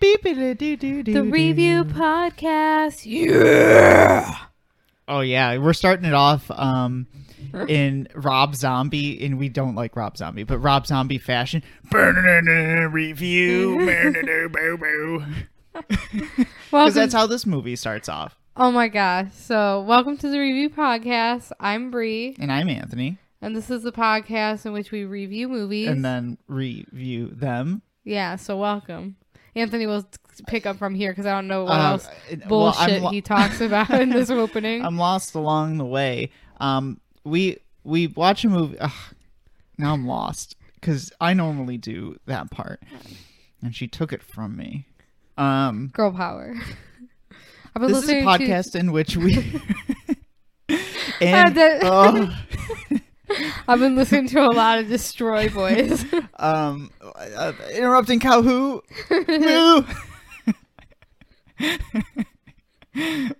beep The review podcast. Yeah. Oh yeah, we're starting it off um in Rob Zombie, and we don't like Rob Zombie, but Rob Zombie fashion. Review, because that's how this movie starts off. oh my gosh. So, welcome to the review podcast. I'm Brie, And I'm Anthony, and this is the podcast in which we review movies. and then review them. yeah, so welcome. Anthony will pick up from here because I don't know what Uh, else well, bullshit lo- he talks about in this opening. I'm lost along the way. Um, we we watch a movie. Ugh, now I'm lost because I normally do that part, and she took it from me. Um, Girl power. Been this is a podcast in which we. And oh, to. I've been listening to a lot of Destroy Boys. um, uh, interrupting? Moo. this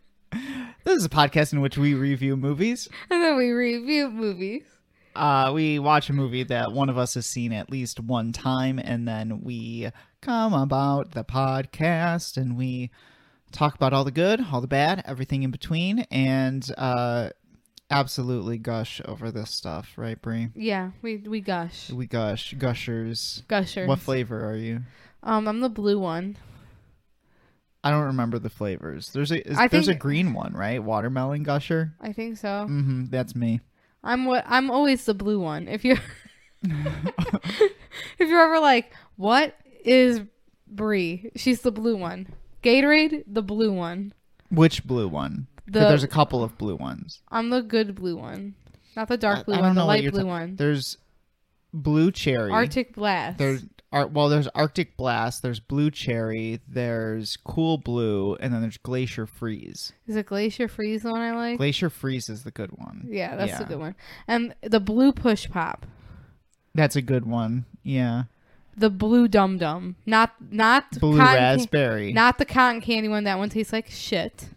is a podcast in which we review movies. and then we review movies. uh, we watch a movie that one of us has seen at least one time, and then we come about the podcast and we talk about all the good, all the bad, everything in between, and uh, absolutely gush over this stuff, right, Brie? Yeah, we we gush. We gush, gushers. Gusher. What flavor are you? Um, I'm the blue one. I don't remember the flavors. There's a is, I there's a green one, right? Watermelon gusher. I think so. Mm-hmm. That's me. I'm what I'm always the blue one. If you if you're ever like, what is Brie? She's the blue one. Gatorade, the blue one. Which blue one? The there's a couple of blue ones. I'm the good blue one, not the dark blue I one, don't the light blue ta- one. There's blue cherry. Arctic Blast. There's ar- well, there's Arctic Blast, there's Blue Cherry, there's Cool Blue, and then there's Glacier Freeze. is it Glacier Freeze the one I like? Glacier Freeze is the good one. yeah, that's yeah. the good one. And the blue Push Pop, That's a good one. Yeah. the blue Dum Dum, not not Blue raspberry. not the cotton candy one. That one tastes like shit.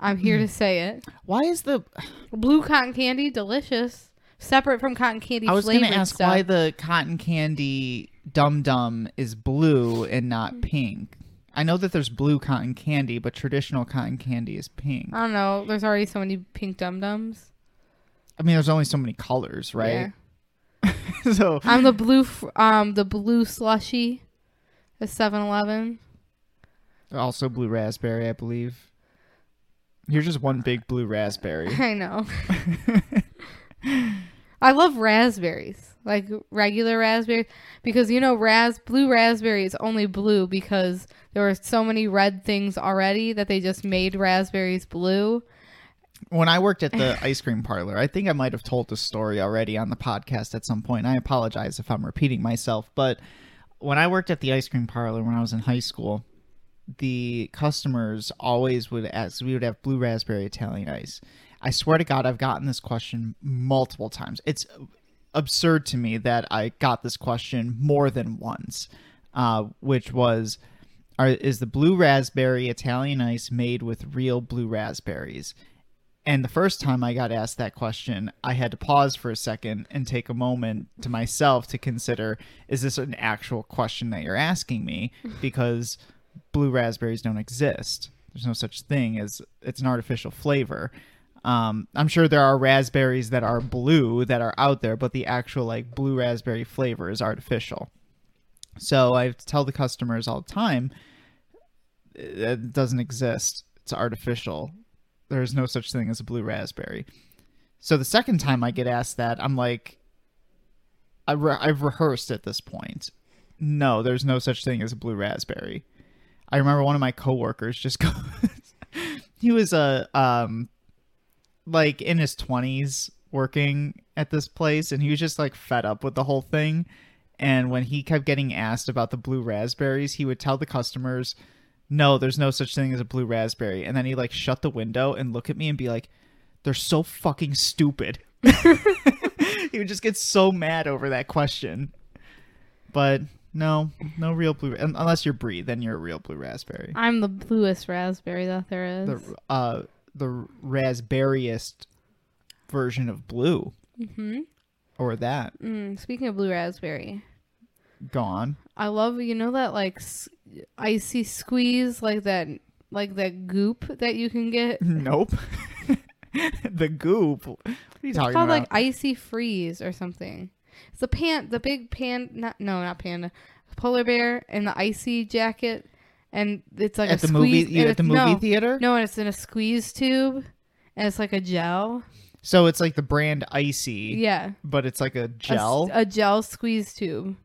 I'm here to say it. why is the Blue cotton candy, delicious. Separate from cotton candy I was going to ask stuff. why the cotton candy Dum Dum is blue and not pink. I know that there's blue cotton candy, but traditional cotton candy is pink. I don't know. There's already so many pink dum dums. I mean, there's only so many colors, right? Yeah. so I'm the blue, um, the blue slushy, the 7-Eleven. also blue raspberry, I believe. You're just one big blue raspberry. I know. I love raspberries, like regular raspberries, because you know, ras blue raspberry is only blue because there were so many red things already that they just made raspberries blue. when I worked at the ice cream parlor, I think I might have told this story already on the podcast at some point. I apologize if I'm repeating myself, but when I worked at the ice cream parlor when I was in high school, the customers always would ask, we would have blue raspberry Italian ice. I swear to God, I've gotten this question multiple times. It's absurd to me that I got this question more than once, uh, which was, are, is the blue raspberry Italian ice made with real blue raspberries? And the first time I got asked that question, I had to pause for a second and take a moment to myself to consider is this an actual question that you're asking me? Because blue raspberries don't exist. There's no such thing as it's an artificial flavor. Um, I'm sure there are raspberries that are blue that are out there, but the actual like blue raspberry flavor is artificial. So I tell the customers all the time, it doesn't exist. It's artificial. There's no such thing as a blue raspberry. So the second time I get asked that, I'm like, I re- I've rehearsed at this point. No, there's no such thing as a blue raspberry. I remember one of my coworkers just goes, he was a um, like in his twenties working at this place, and he was just like fed up with the whole thing. And when he kept getting asked about the blue raspberries, he would tell the customers, "No, there's no such thing as a blue raspberry." And then he like shut the window and look at me and be like, "They're so fucking stupid." he would just get so mad over that question. But no, no real blue. Unless you're Brie, then you're a real blue raspberry. I'm the bluest raspberry that there is. The uh, the raspberryest version of blue, hmm or that Mm, speaking of blue raspberry, gone. I love you know that like s- icy squeeze like that like that goop that you can get. Nope. the goop. What are you It's talking called about? like icy freeze or something. It's the pan the big pan not no not panda. Polar bear in the icy jacket and it's like at a the movie squeeze you at the movie no, theater. No, and it's in a squeeze tube and it's like a gel. So it's like the brand icy, Yeah. but it's like a gel. A, gel squeeze tube.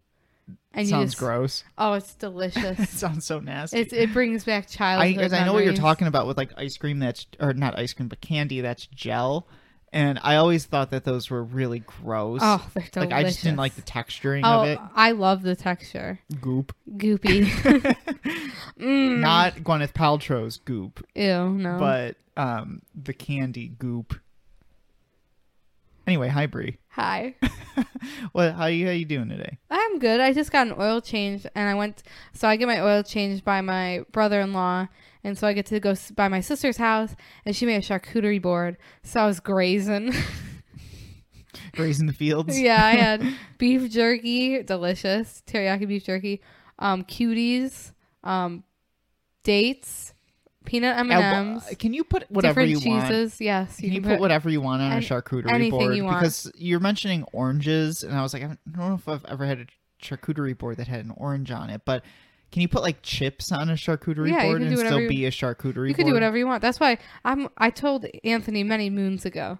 And you Sounds just, gross. Oh, it's delicious. it sounds so nasty. it's it brings back I, childhood. 'cause I know what you're talking about with like ice cream that's or not ice cream but candy that's gel, and I always thought that those were really gross. Oh, they're delicious. like I just didn't like the texturing Oh, of it. I love the texture. Goop, Goopy. mm. not Gwyneth Paltrow's goop, Ew, no. but um the candy goop. Anyway, hi Brie. Hi. What? How you how you doing today? I'm good. I just got an oil change and I went so I get my oil changed by my brother-in-law and so I get to go by my sister's house and she made a charcuterie board. So I was grazing. Grazing the fields. yeah, I had beef jerky, delicious, teriyaki beef jerky, um cuties, um dates, peanut Uh, M&Ms, Can you put whatever different you want? cheeses. Yes, Can you, put, whatever you want on a charcuterie board? you want. Because you're mentioning oranges, and I was like, I don't know if I've ever had a charcuterie board that had an orange on it, but can you put like chips on a charcuterie Yeah, board and still you- be a charcuterie You board? do whatever you want. That's why I'm. I told Anthony many moons ago,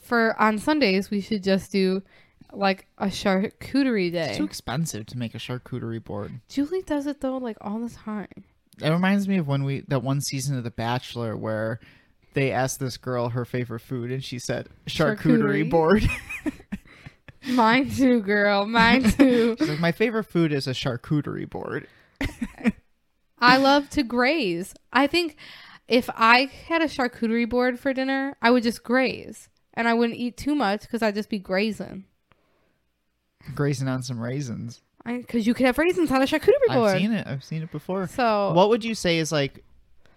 for on Sundays we should just do like a charcuterie day. It's too expensive to make a charcuterie board. Julie does it though, like all the time. It reminds me of when we that one season of The Bachelor where they asked this girl her favorite food and she said charcuterie, Charcuterie. board. Mine too, girl. Mine too. Like, my favorite food is a charcuterie board. I love to graze. I think if I had a charcuterie board for dinner, I would just graze, and I wouldn't eat too much because I'd just be grazing. Grazing on some raisins. Because you could have raisins on a charcuterie board. I've seen it. I've seen it before. So, What would you say is like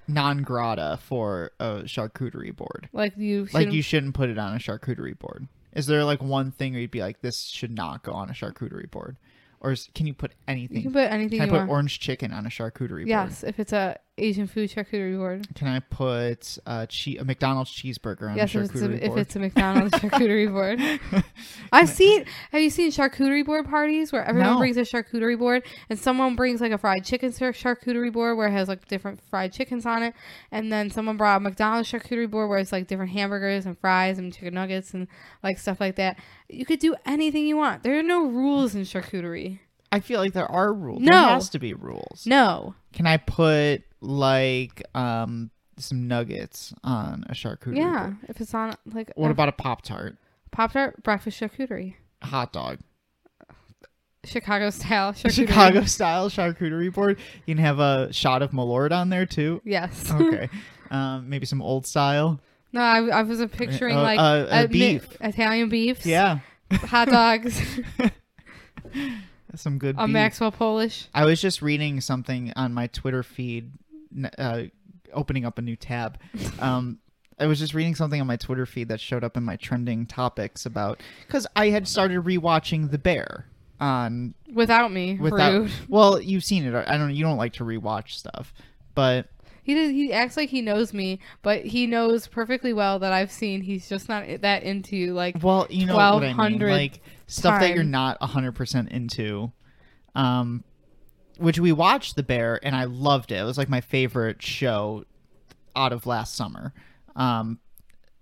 non grata for a charcuterie board? like you, Like shouldn't- you shouldn't put it on a charcuterie board. Is there like one thing where you'd be like, this should not go on a charcuterie board? Or is, can you put anything? you can put anything Can I you put want. orange chicken on a charcuterie board? Yes, if it's a Asian food charcuterie board. Can I put uh, che- a McDonald's cheeseburger on yes, a if it's charcuterie a, if it's a McDonald's charcuterie board. I've seen. Have you seen charcuterie board parties where everyone No. brings a charcuterie board and someone brings like a fried chicken charcuterie board where it has like different fried chickens on it, and then someone brought a McDonald's charcuterie board where it's like different hamburgers and fries and chicken nuggets and like stuff like that. You could do anything you want. There are no rules in charcuterie. I feel like there are rules. No. There has to be rules. No. Can I put like um some nuggets on a charcuterie Yeah, board? if it's on like What a about a Pop Tart? Pop Tart breakfast charcuterie, Hot dog. Chicago style charcuterie. Chicago style charcuterie board. You can have a shot of Malort on there too. Yes. Okay. um, maybe some old style. No, I, I wasn't picturing Uh, like uh, uh, a mi- beef. Italian beefs, Yeah. hot dogs, Some good a beef. Maxwell Polish. I was just reading something on my Twitter feed, uh, opening up a new tab. Um, I was just reading something on my Twitter feed that showed up in my trending topics about because I had started rewatching The Bear on Without me, without. rude. Well, you've seen it. I don't. You don't like to rewatch stuff, but He did, he acts like he knows me, but he knows perfectly well that I've seen. He's just not that into like. well, you know what I mean. Like stuff that you're time. not hundred percent into. Um, which we watched The Bear and I loved it. It was like my favorite show out of last summer. Um,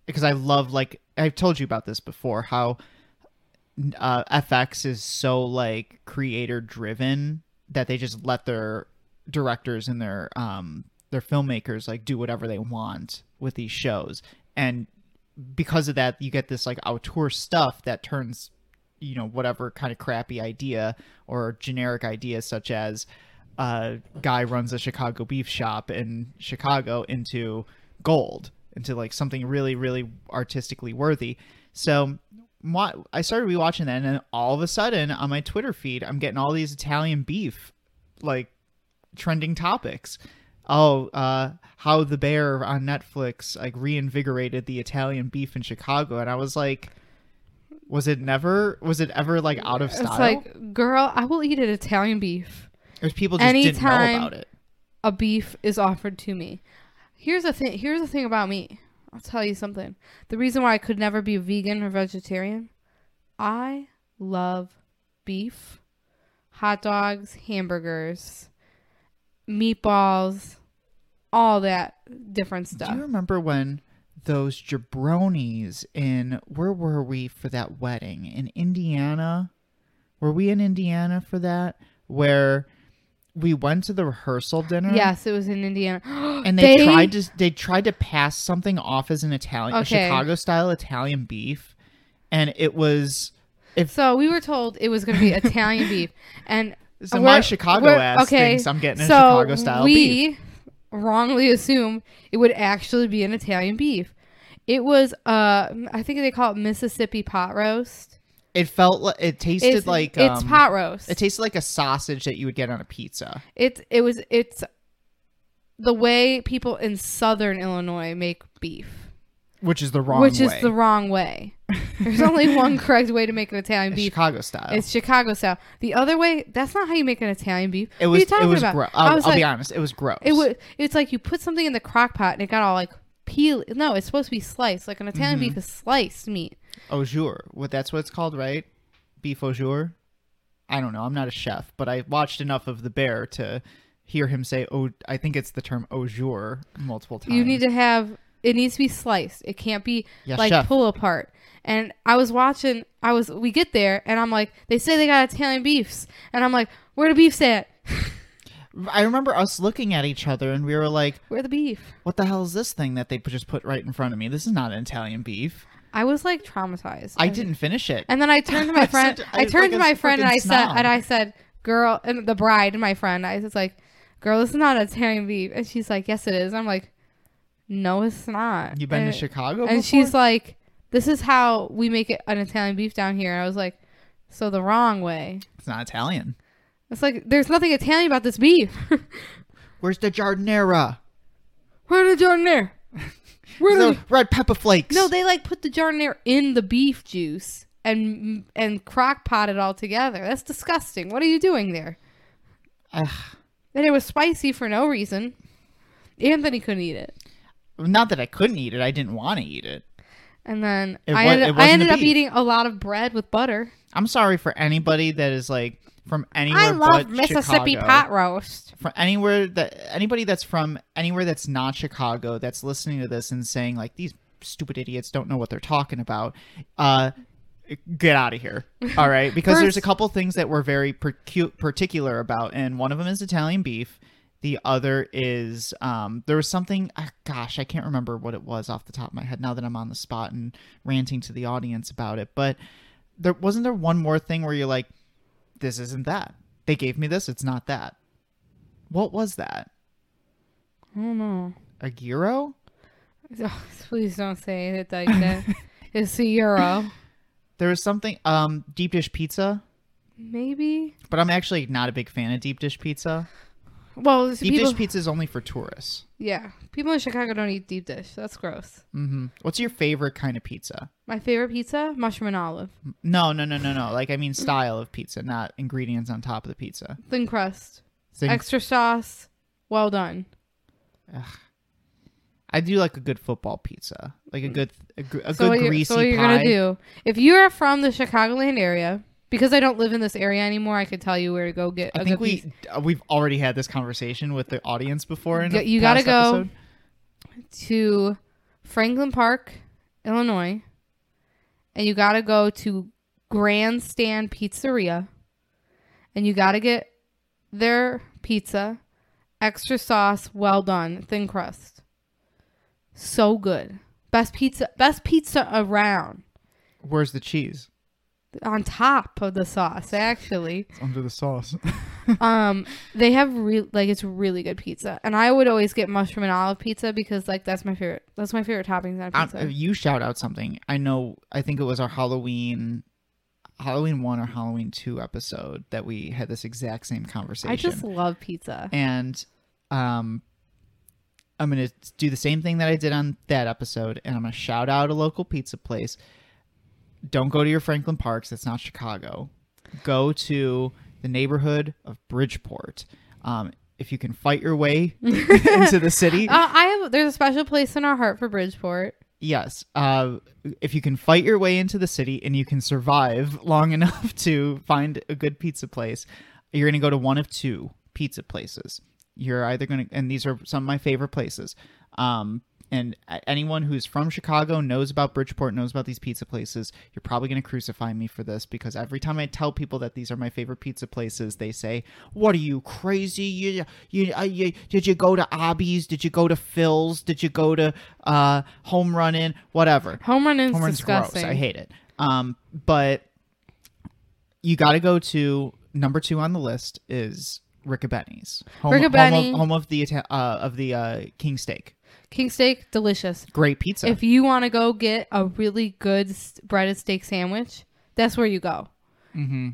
because I love like I've told you about this before how uh, FX is so like creator driven that they just let their directors and their um their filmmakers like do whatever they want with these shows and because of that you get this like auteur stuff that turns you know whatever kind of crappy idea or generic idea such as a guy runs a Chicago beef shop in Chicago into gold into like something really really artistically worthy. So I started rewatching that and then all of a sudden on my Twitter feed I'm getting all these Italian beef like trending topics. Oh uh how the bear on netflix like reinvigorated the italian beef in chicago. And i was like was it never was it ever like out of style? It's like, girl, I will eat an Italian beef. There's people just didn't know about it. a beef is offered to me. Here's the thing. Here's the thing about me. I'll tell you something. The reason why I could never be vegan or vegetarian, I love beef, hot dogs, hamburgers, meatballs, all that different stuff. Do you remember when those jabronis in where were we for that wedding in Indiana? Were we in Indiana for that? Where we went to the rehearsal dinner? Yes, it was in Indiana. And they, They- tried to they tried to pass something off as an Italian, a Okay. Chicago style Italian beef, and it was So we were told it was going to be Italian beef, and so my Chicago ass okay, thinks I'm getting a so Chicago style we beef. wrongly assumed it would actually be an Italian beef. It was, uh, I think they call it Mississippi pot roast. It felt like it tasted It's like it's um, pot roast. It tasted like a sausage that you would get on a pizza. It's it was it's the way people in Southern Illinois make beef, Which is the wrong which way. is the wrong way. There's only one correct way to make an Italian It's beef. Chicago style. It's Chicago style. The other way, that's not how you make an Italian beef. it what was are you talking it was about? gross. I I'll, was I'll like, be honest, it was gross. It would. It's like you put something in the crock pot and it got all like peel. No, it's supposed to be sliced. Like an Italian Mm-hmm. beef is sliced meat. au jus. What that's what it's called, right? Beef au jus. I don't know. I'm not a chef, but I watched enough of The Bear to hear him say "oh." I think it's the term au jus multiple times. You need to have. It needs to be sliced. It can't be Yeah, like chef. pull apart. And I was watching. I was. We get there and I'm like, they say they got Italian beefs, and I'm like, where the beef's at? I remember us looking at each other and we were like, Where the beef? "What the hell is this thing that they just put right in front of me? This is not an Italian beef." I was like traumatized. I didn't finish it. And then I turned to my friend. I, I- turned like to my friend and I said, and I said, "Girl," and the bride and my friend. I was like, "Girl, this is not Italian beef." And she's like, "Yes, it is." I'm like, "No, it's not." You been and, to Chicago? And before? she's like, "This is how we make it an Italian beef down here." And I was like, "So the wrong way." "It's not Italian." It's like there's nothing Italian about this beef. Where's the giardiniera? Where the jardiniere? Where The the red pepper flakes. no? They like put the jardiniere in the beef juice and and crock pot it all together. That's disgusting. What are you doing there? Ugh. And it was spicy for no reason. Anthony couldn't eat it. Not that I couldn't eat it. I didn't want to eat it. And then It I wa- ended, I ended up eating a lot of bread with butter. I'm sorry for anybody that is like from anywhere I love Mississippi Chicago. pot roast. From anywhere that anybody that's from anywhere that's not Chicago that's listening to this and saying like these stupid idiots don't know what they're talking about. Uh get out of here. All right? Because there's a couple things that we're very percu- particular about and one of them is Italian beef. The other is um there was something ah, gosh, I can't remember what it was off the top of my head now that I'm on the spot and ranting to the audience about it, but there wasn't there one more thing where you're like this isn't that. They gave me this, it's not that. What was that? I don't know. A gyro? Oh, please don't say it like that. it's a euro. There was something um deep dish pizza, Maybe. but I'm actually not a big fan of deep dish pizza. Well, Deep people, dish pizza is only for tourists. yeah, people in Chicago don't eat deep dish. That's gross. Mm-hmm. What's your favorite kind of pizza? My favorite pizza, mushroom and olive, No, no, no, no, no. Like I mean style of pizza, not ingredients on top of the pizza. thin crust, Thing- extra sauce, well done. I do like a good football pizza, like a good, a, a so good greasy so what you're pie. gonna do if you are from the Chicagoland area, because I don't live in this area anymore, I could tell you where to go get a I think we piece. uh, we've already had this conversation with the audience before. In you gotta go episode. to Franklin Park, Illinois, and you gotta go to Grandstand Pizzeria, and you gotta get their pizza, extra sauce, well done, thin crust. So good. Best pizza best pizza around. Where's the cheese? On top of the sauce, actually. It's under the sauce. um they have real like it's really good pizza. And I would always get mushroom and olive pizza because like that's my favorite that's my favorite toppings on Um, pizza. you shout out something. I know. I think it was our Halloween, Halloween one or Halloween two episode that we had this exact same conversation. I just love pizza. and um, I'm gonna do the same thing that I did on that episode, and I'm gonna shout out a local pizza place. Don't go to your Franklin Parks. That's not Chicago. Go to the neighborhood of Bridgeport. Um, if you can fight your way into the city, Uh, I have there's a special place in our heart for Bridgeport. yes. Uh, if you can fight your way into the city and you can survive long enough to find a good pizza place, you're going to go to one of two pizza places. You're either going to, and these are some of my favorite places. Um, and anyone who's from Chicago knows about Bridgeport, knows about these pizza places. You're probably going to crucify me for this because every time I tell people that these are my favorite pizza places, they say, "What are you crazy? You, you, uh, you did you go to Abby's? Did you go to Phil's? Did you go to uh, Home Run Inn? Whatever." Home run is Home Run's disgusting. gross. I hate it. Um, but you got to go to number two on the list is Ricobene's. Home, home of, home of the uh, of the uh, King Steak. King steak, delicious. Great pizza. If you want to go get a really good breaded steak sandwich, that's where you go. mm-hmm.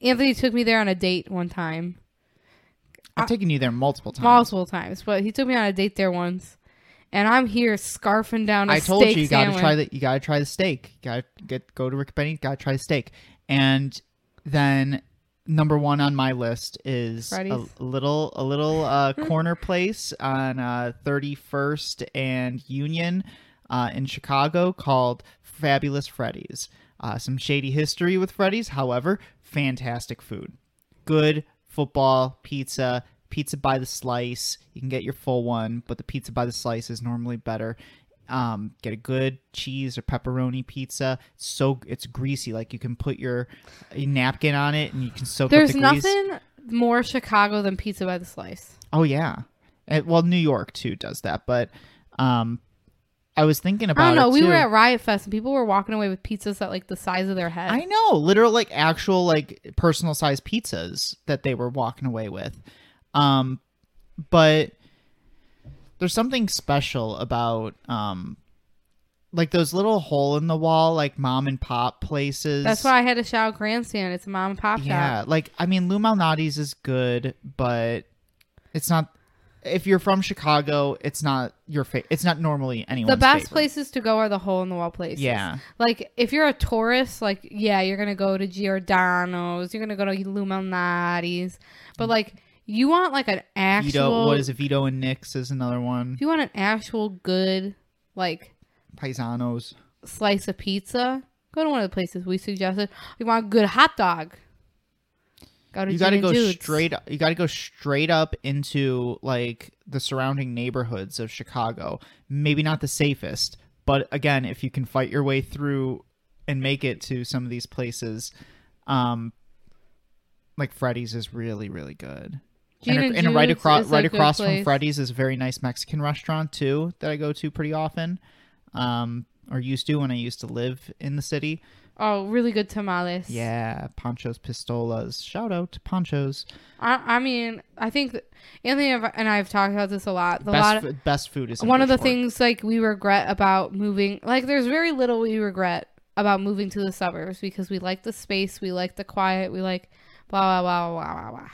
Anthony took me there on a date one time, I've taken you there multiple times. multiple times, but he took me on a date there once, and I'm here scarfing down a I told you you got to try the you got to try the steak. You got to get go to Ricobene. Got to try the steak. And then number one on my list is a, Freddy's? little a little uh, corner place on uh, 31st and Union uh, in Chicago called Fabulous Freddy's. Uh, some shady history with Freddy's, however, fantastic food. Good football pizza, pizza by the slice. You can get your full one, but the pizza by the slice is normally better. Um, get a good cheese or pepperoni pizza. It's so it's greasy, like you can put your, your napkin on it and you can soak There's up the grease. nothing more Chicago than pizza by the slice. Oh yeah, And- well New York too does that, but um, I was thinking about. I don't know. it, We too. were at Riot Fest and people were walking away with pizzas that like the size of their head. I know, literal like actual like personal size pizzas that they were walking away with. Um but there's something special about um like those little hole in the wall like mom and pop places. That's why I had to shout grandstand. It's a mom and pop Yeah, shop. like I mean Lou Malnati's is good, but it's not if you're from Chicago, it's not your fa- it's not normally anyone's The best favorite. places to go are the hole in the wall places. Yeah. Like if you're a tourist, like yeah, you're gonna go to Giordano's, you're gonna go to Lou Malnati's, but like you want like an actual. Vito, what is it? Vito and Nick's is another one. If you want an actual good like Paisanos. slice of pizza, go to one of the places we suggested. You want a good hot dog. Go to you got to go Jude's. straight you got to go straight up into like the surrounding neighborhoods of Chicago. Maybe not the safest, but again, if you can fight your way through and make it to some of these places, um like Freddy's is really really good. And, and right across right across from. Freddy's is a very nice Mexican restaurant too that I go to pretty often. Um or used to when I used to live in the city. Oh, really good tamales. Yeah, Pancho's Pistolas. Shout out to Pancho's. I, I mean, I think Anthony and I have talked about this a lot. The best, lot of, best food is one of the things like we regret about moving like there's very little we regret about moving to the suburbs because we like the space we like the quiet we like blah blah blah blah blah blah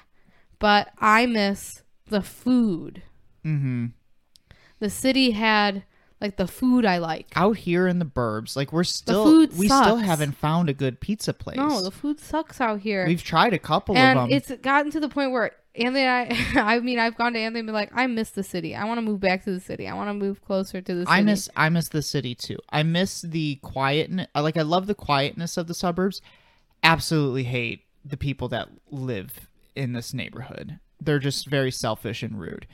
but i miss the food Mm-hmm. the city had like the food i like Out here in the burbs, like we're still we still haven't found a good pizza place. no the food sucks out here We've tried a couple and of them. it's gotten to the point where Anthony and I, I mean, I've gone to Anthony and been like, I miss the city. I want to move back to the city. I want to move closer to the city. I miss I miss the city too. I miss the quietness. Like I love the quietness of the suburbs. Absolutely hate the people that live in this neighborhood. They're just very selfish and rude.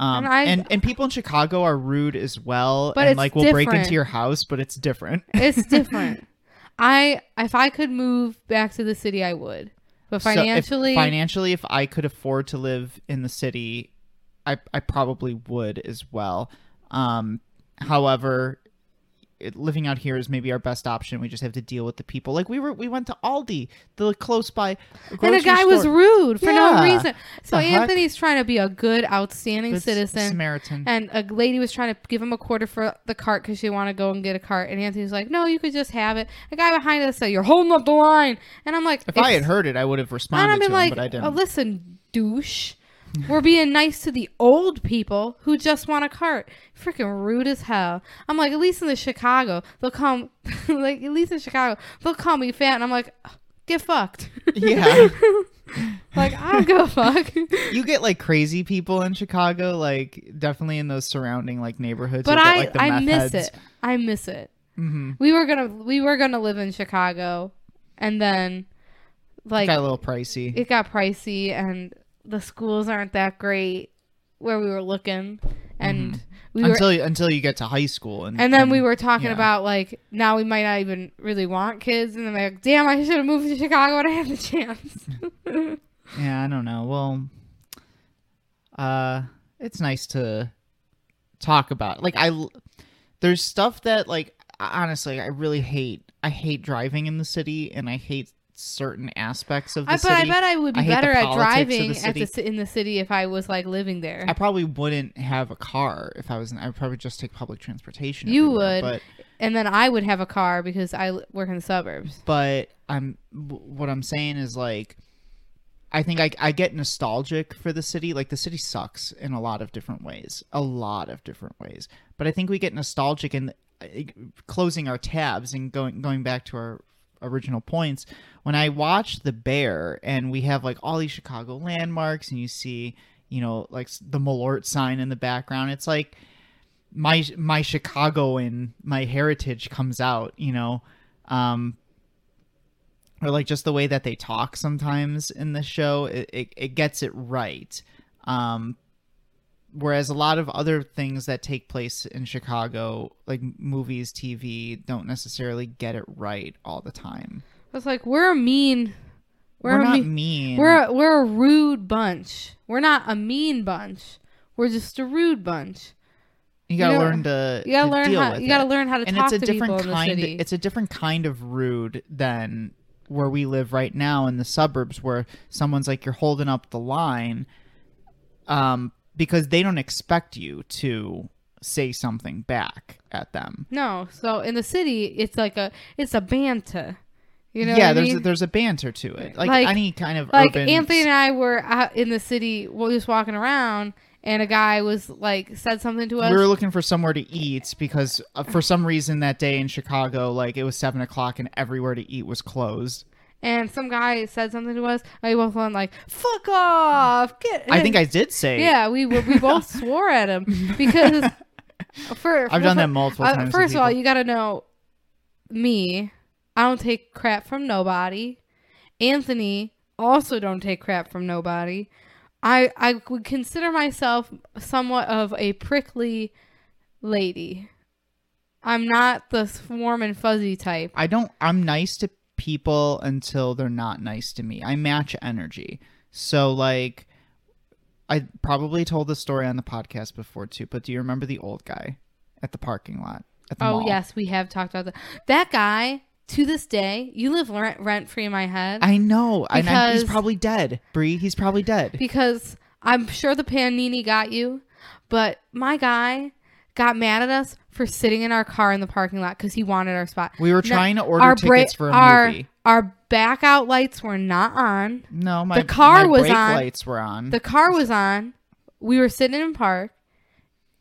Um, And I- and and people in Chicago are rude as well, But and like will break into your house, but it's different. It's different. I if I could move back to the city, I would. But So if- financially, financially, if I could afford to live in the city, I I probably would as well. Um, however, living out here is maybe our best option. We just have to deal with the people. Like we were, we went to Aldi, the close by, and the grocery guy was rude for no reason. So The heck? Anthony's trying to be a good, outstanding Good citizen. Samaritan. And a lady was trying to give him a quarter for the cart because she wanted to go and get a cart. And Anthony's like, "No, you could just have it." The guy behind us said, "You're holding up the line." And I'm like, if I had heard it, I would have And responded I've to been him, like, but I didn't. "Oh, listen, douche. We're being nice to the old people who just want a cart. Freaking rude as hell. I'm like, at least in the Chicago, they'll come, like, at least in Chicago, they'll call me fat. And I'm like, get fucked. yeah. like I don't give a fuck. you get like crazy people in Chicago, like definitely in those surrounding like neighborhoods. but you'll get, I like, I miss heads. it. I miss it. Mm-hmm. We were gonna we were gonna live in Chicago, and then like got a little pricey. it got pricey, and the schools aren't that great where we were looking, and we were until you, until you get to high school and And then we were talking yeah. about like now we might not even really want kids, and then like, damn, I should have moved to Chicago when I had the chance. yeah i don't know. Well uh it's nice to talk about like I there's stuff that like honestly i really hate. I hate driving in the city and i hate certain aspects of the I bet city I bet I would be the better at driving the at the in the city if I was like living there. I probably wouldn't have a car if I was. I would probably just take public transportation. You would. but and then I would have a car because I work in the suburbs. but I'm what I'm saying is like I think I I get nostalgic for the city. Like the city sucks in a lot of different ways, a lot of different ways. But I think we get nostalgic in uh, closing our tabs and going going back to our original points. When I watch The Bear and we have like all these Chicago landmarks and you see, you know, like the Malort sign in the background, it's like my my Chicago and my heritage comes out, you know. Um or like just the way that they talk sometimes in the show, it, it, it gets it right. Um whereas a lot of other things that take place in Chicago, like movies, TV, don't necessarily get it right all the time. It's like we're a mean. We're, We're, a not mean. mean. We're a, we're a rude bunch. We're not a mean bunch. We're just a rude bunch. you gotta you know, learn to You gotta to learn deal how. You gotta learn how to and talk it's a to people different in the kind city. it's a different kind of rude than where we live right now in the suburbs where someone's like you're holding up the line um because they don't expect you to say something back at them no, so in the city, it's like a it's a banter. You know yeah there's mean? a, there's a banter to it like, Like- any kind of like urban Anthony and I were out in the city, we were just walking around, and a guy was like said something to us. we were looking for somewhere to eat because uh, for some reason that day in chicago like it was seven o'clock and everywhere to eat was closed and some guy said something to us. And we both went like, "Fuck off!" Get. i think i did say Yeah, we we both swore at him because for i've done that multiple uh, times first of all, you got to know me. I don't take crap from nobody. Anthony also don't take crap from nobody. I I would consider myself somewhat of a prickly lady. I'm not the warm and fuzzy type. I don't I'm nice to people until they're not nice to me. I match energy. So like I probably told the story on the podcast before too, but do you remember the old guy at the parking lot at the Oh mall? yes, we have talked about that. That guy to this day, you live rent rent free in my head. I know. And I'm- he's probably dead. Brie, he's probably dead. because I'm sure the panini got you, but my guy got mad at us for sitting in our car in the parking lot because he wanted our spot. We were trying to order our tickets bra- for a our, movie. Our back out lights were not on. No, my the car my was brake on. lights were on. The car was on. We were sitting in park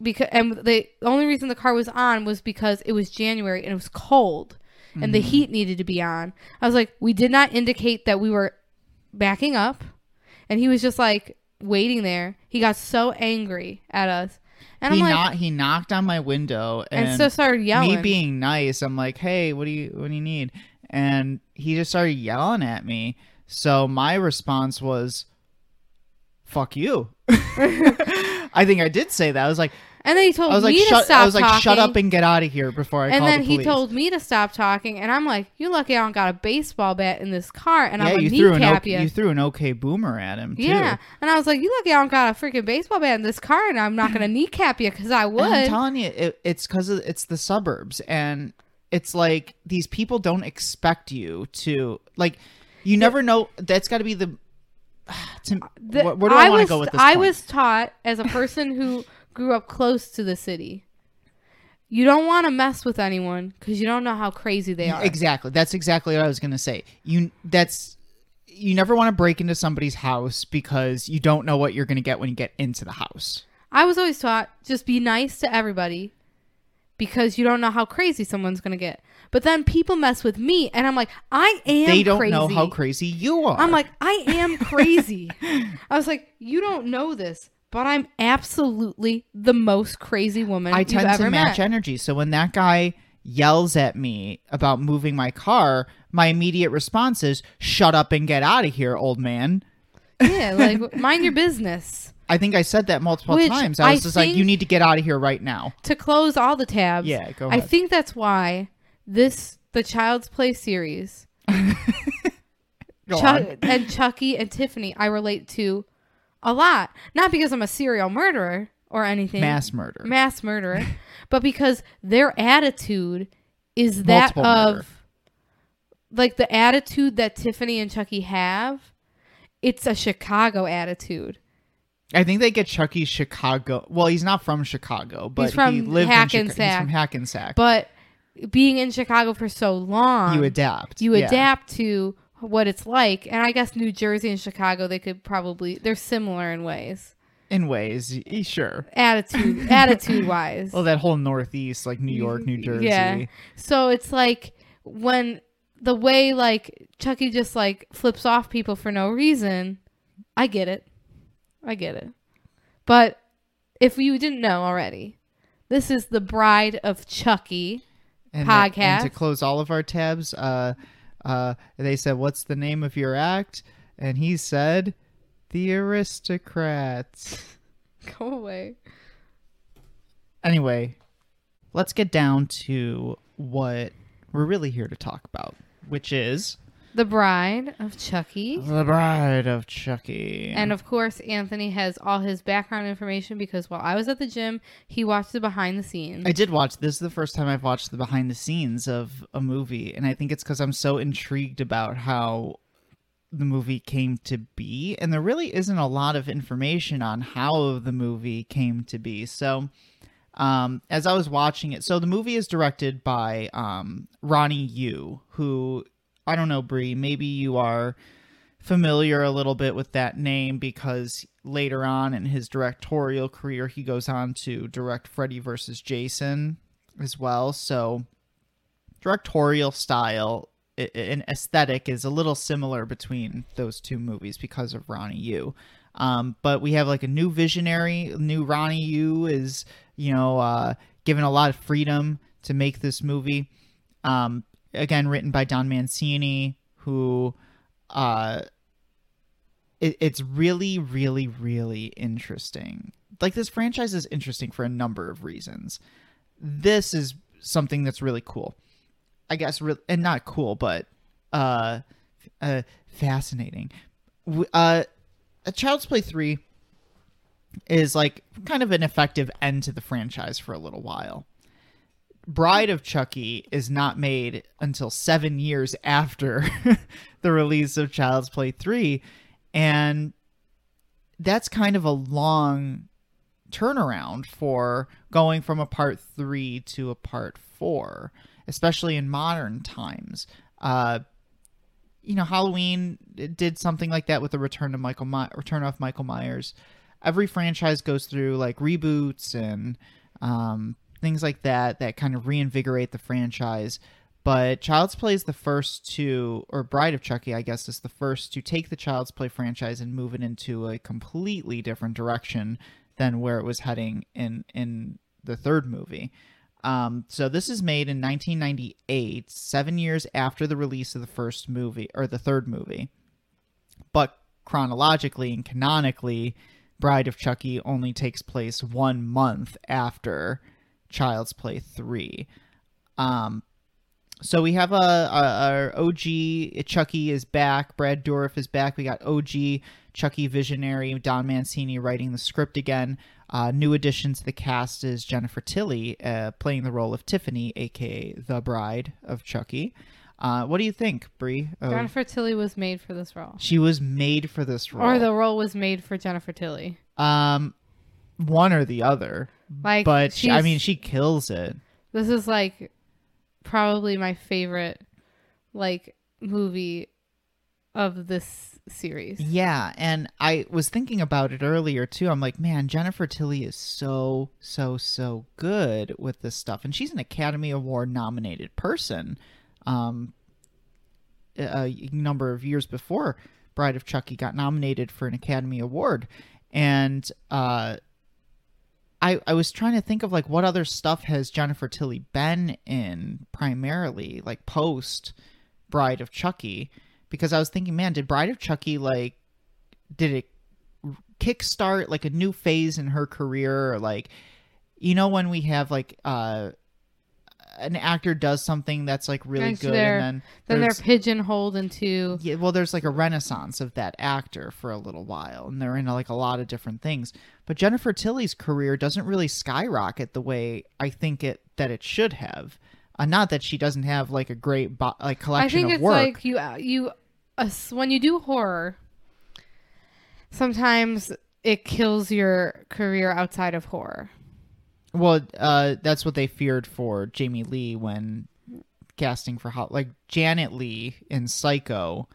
because, and the only reason the car was on was because it was January and it was cold, and the Mm-hmm. heat needed to be on. I was like, we did not indicate that we were backing up, and he was just like waiting there. He got so angry at us, and he I'm like, not he knocked on my window and, and so started yelling. me being nice, I'm like, "Hey, what do you what do you need?" And he just started yelling at me. So my response was, "Fuck you." I think I did say that. I was like, and then he told I was me like, to shut. stop I was like, talking. shut up and get out of here before I and call then the he police. told me to stop talking, and I'm like, "You lucky I don't got a baseball bat in this car, and yeah, I'm you gonna threw an kneecap okay, you." you threw an okay boomer at him. Too. Yeah, and I was like, "You lucky I don't got a freaking baseball bat in this car, and I'm not gonna kneecap you because I And I'm telling you, it, it's because it's the suburbs, and it's like these people don't expect you to like. You never know. That's got to be the. To, The- where, do I, want to go with this? I point? was taught as a person who grew up close to the city. You don't want to mess with anyone because you don't know how crazy they are. Exactly. That's exactly what I was gonna say. You that's you never want to break into somebody's house because you don't know what you're gonna get when you get into the house. I was always taught just be nice to everybody because you don't know how crazy someone's gonna get. But then people mess with me, and I'm like, I am. they don't crazy. know how crazy you are. I'm like, I am crazy. I was like, you don't know this, but I'm absolutely the most crazy woman I you've tend ever to match met. energy. So when that guy yells at me about moving my car, my immediate response is, "Shut up and get out of here, old man." yeah, like mind your business. I think I said that multiple Which times. I was I just like, "You need to get out of here right now." To close all the tabs, Yeah, go ahead. I think that's why this the Child's Play series Go Chuck, on. and Chucky and Tiffany I relate to a lot. Not because I'm a serial murderer or anything. Mass murder. mass murderer, but because their attitude is that Multiple of murder. like the attitude that Tiffany and Chucky have. It's a Chicago attitude. I think they get Chucky Chicago. Well, he's not from Chicago, but from he lived in Chicago. He's from Hackensack. But being in Chicago for so long, you adapt. you Yeah. adapt to what it's like. And I guess New Jersey and Chicago, they could probably they're similar in ways. in ways. Sure. Attitude attitude wise. Well, that whole Northeast, like New York, New Jersey. Yeah. So it's like when the way like Chucky just like flips off people for no reason, I get it. I get it. But if you didn't know already, this is the Bride of Chucky. and the- and podcast. to close all of our tabs, uh, uh, they said, "What's the name of your act?" And he said, "The Aristocrats." Go away. Anyway, let's get down to what we're really here to talk about, which is The Bride of Chucky. the Bride of Chucky. And of course, Anthony has all his background information because while I was at the gym, he watched the behind the scenes. I did watch this. Is the first time I've watched the behind the scenes of a movie, and I think it's because I'm so intrigued about how the movie came to be, and there really isn't a lot of information on how the movie came to be. So, um, as I was watching it, so the movie is directed by um, Ronnie Yu, who I don't know, Brie. Maybe you are familiar a little bit with that name because later on in his directorial career, he goes on to direct Freddy vs. Jason as well. So, directorial style and aesthetic is a little similar between those two movies because of Ronnie Yu. Um, but we have like a new visionary, new Ronnie Yu is, you know, uh, given a lot of freedom to make this movie. Um, again, written by Don Mancini, who, uh, it, it's really, really, really interesting. Like this franchise is interesting for a number of reasons. This is something that's really cool. I guess, re- and not cool, but uh, uh, fascinating. Uh, a Child's Play three is like kind of an effective end to the franchise for a little while. Bride of Chucky is not made until seven years after the release of Child's Play 3. And that's kind of a long turnaround for going from a part 3 to a part 4, especially in modern times. Uh, you know, Halloween did something like that with the return to Michael My- return of Michael Myers. Every franchise goes through like reboots and um, things like that that kind of reinvigorate the franchise. But Child's Play is the first to, or Bride of Chucky, I guess, is the first to take the Child's Play franchise and move it into a completely different direction than where it was heading in in the third movie. Um, so this is made in 1998, seven years after the release of the first movie or the third movie. But chronologically and canonically, Bride of Chucky only takes place one month after Child's Play 3. Um, so we have a, a our OG Chucky is back. Brad Dourif is back. We got OG Chucky visionary Don Mancini writing the script again. Uh, new addition to the cast is Jennifer Tilly uh, playing the role of Tiffany, aka the bride of Chucky. Uh, what do you think, Brie? of- Jennifer Tilly was made for this role. she was made for this role. Or the role was made for Jennifer Tilly. um, one or the other. Like But she, I mean, she kills it. this is like probably my favorite like movie of this series. Yeah, and I was thinking about it earlier too. I'm like, man, Jennifer Tilly is so so so good with this stuff, and she's an Academy Award nominated person. Um, a a number of years before Bride of Chucky got nominated for an Academy Award, and uh, I I was trying to think of like what other stuff has Jennifer Tilly been in primarily, like post Bride of Chucky, because I was thinking, man, did Bride of Chucky like did it kickstart like a new phase in her career? Or like you know when we have like uh an actor does something that's like really Thanks good and then Then they're pigeonholed into yeah, well, there's like a renaissance of that actor for a little while, and they're in like a lot of different things. But Jennifer Tilly's career doesn't really skyrocket the way I think it that it should have. Uh, not that she doesn't have like a great bo- like I collection think of it's work. like you you uh, when you do horror. Sometimes it kills your career outside of horror. Well, uh, that's what they feared for Jamie Lee when casting for hot. like Janet Leigh in Psycho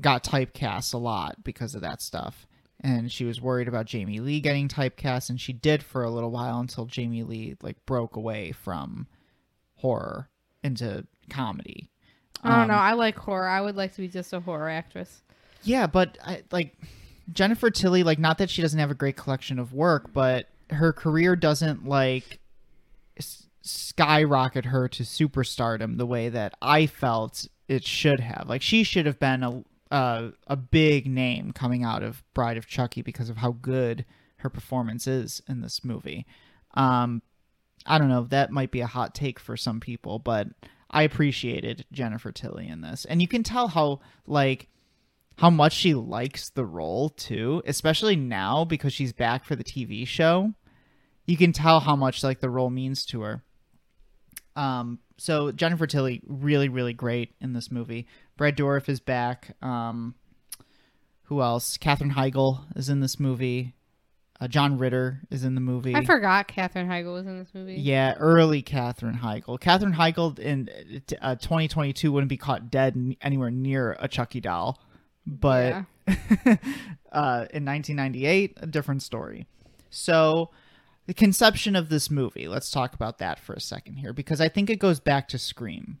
got typecast a lot because of that stuff. And she was worried about Jamie Lee getting typecast and she did for a little while until Jamie Lee like broke away from horror into comedy. I don't Um, know. I like horror. I would like to be just a horror actress. Yeah, but I, like Jennifer Tilly, like not that she doesn't have a great collection of work, but her career doesn't like skyrocket her to superstardom the way that I felt it should have. Like she should have been a a, a big name coming out of Bride of Chucky because of how good her performance is in this movie. Um, I don't know. That might be a hot take for some people, but I appreciated Jennifer Tilly in this, and you can tell how like how much she likes the role too, especially now because she's back for the TV show. You can tell how much like the role means to her. Um, so Jennifer Tilly really, really great in this movie. Brad Dourif is back. Um, who else? Katherine Heigl is in this movie. Uh, John Ritter is in the movie. I forgot Katherine Heigl was in this movie. Yeah, early Katherine Heigl. Katherine Heigl in uh, 2022 wouldn't be caught dead anywhere near a Chucky doll, but Yeah. uh, in 1998, a different story. So, the conception of this movie. Let's talk about that for a second here, because I think it goes back to Scream.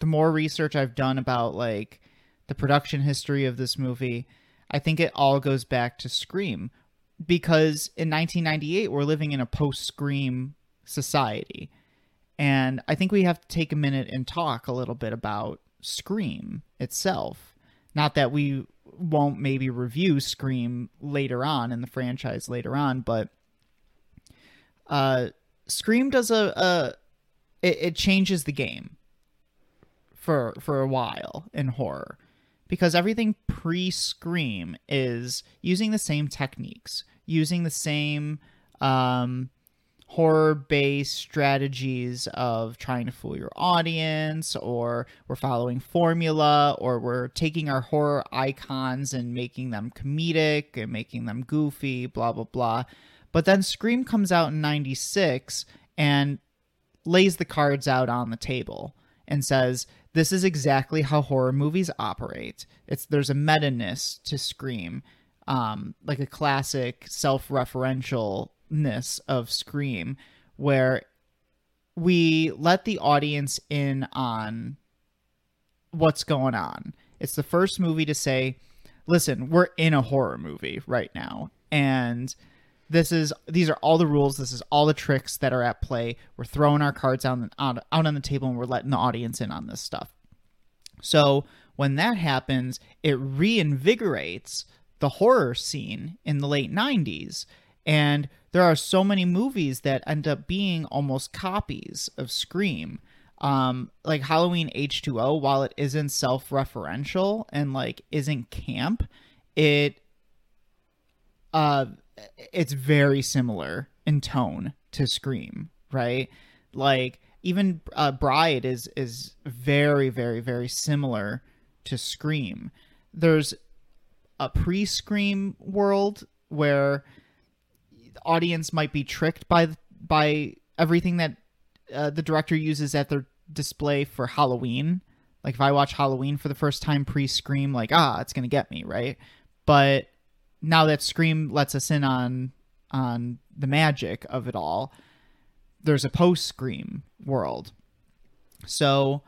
The more research I've done about like the production history of this movie, I think it all goes back to Scream because in 1998 we're living in a post Scream society. And I think we have to take a minute and talk a little bit about Scream itself. Not that we won't maybe review Scream later on in the franchise later on, but uh Scream does a, a it, it changes the game for for a while in horror because everything pre-scream is using the same techniques using the same um, horror-based strategies of trying to fool your audience or we're following formula or we're taking our horror icons and making them comedic and making them goofy blah blah blah but then scream comes out in 96 and lays the cards out on the table and says this is exactly how horror movies operate. It's there's a meta-ness to Scream, um, like a classic self-referentialness of Scream, where we let the audience in on what's going on. It's the first movie to say, "Listen, we're in a horror movie right now, and." this is these are all the rules this is all the tricks that are at play we're throwing our cards out, out on the table and we're letting the audience in on this stuff so when that happens it reinvigorates the horror scene in the late 90s and there are so many movies that end up being almost copies of scream um like halloween h2o while it isn't self-referential and like isn't camp it uh it's very similar in tone to Scream, right? Like even uh, Bride is is very very very similar to Scream. There's a pre-Scream world where audience might be tricked by by everything that uh, the director uses at their display for Halloween, Like if I watch Halloween for the first time pre Scream, like ah, it's gonna get me right. But now that Scream lets us in on on the magic of it all, there's a post Scream world. So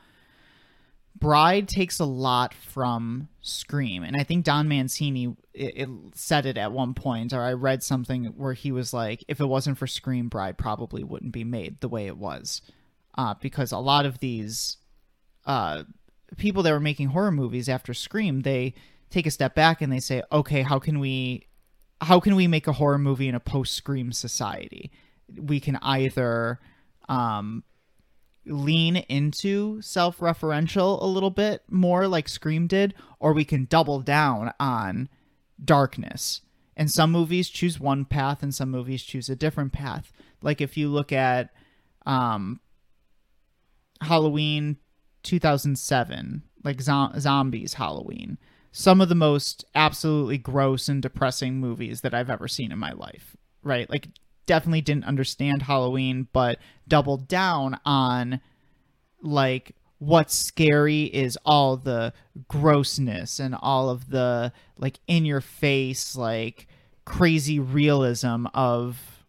Bride takes a lot from Scream, and I think Don Mancini it, it said it at one point, or I read something where he was like, "If it wasn't for Scream, Bride probably wouldn't be made the way it was," uh, because a lot of these uh, people that were making horror movies after Scream, they take a step back and they say, "Okay, how can we, how can we make a horror movie in a post Scream society? We can either." Um, lean into self-referential a little bit more like Scream did or we can double down on darkness. And some movies choose one path and some movies choose a different path. Like if you look at um Halloween 2007, like zo- zombies Halloween, some of the most absolutely gross and depressing movies that I've ever seen in my life, right? Like definitely didn't understand Halloween, but doubled down on like what's scary is all the grossness and all of the like in your face like crazy realism of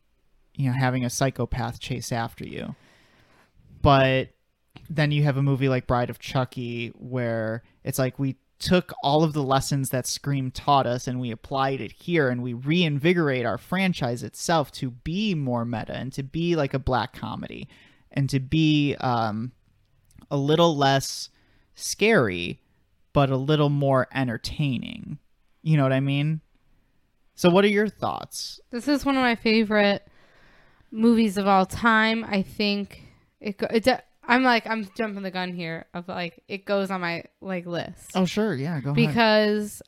you know having a psychopath chase after you. But then you have a movie like Bride of Chucky where it's like we took all of the lessons that Scream taught us and we applied it here and we reinvigorate our franchise itself to be more meta and to be like a black comedy and to be um, a little less scary but a little more entertaining. You know what I mean? So what are your thoughts? This is one of my favorite movies of all time. I think it go- it I'm like I'm jumping the gun here of like it goes on my like list. Oh sure, yeah, go ahead. because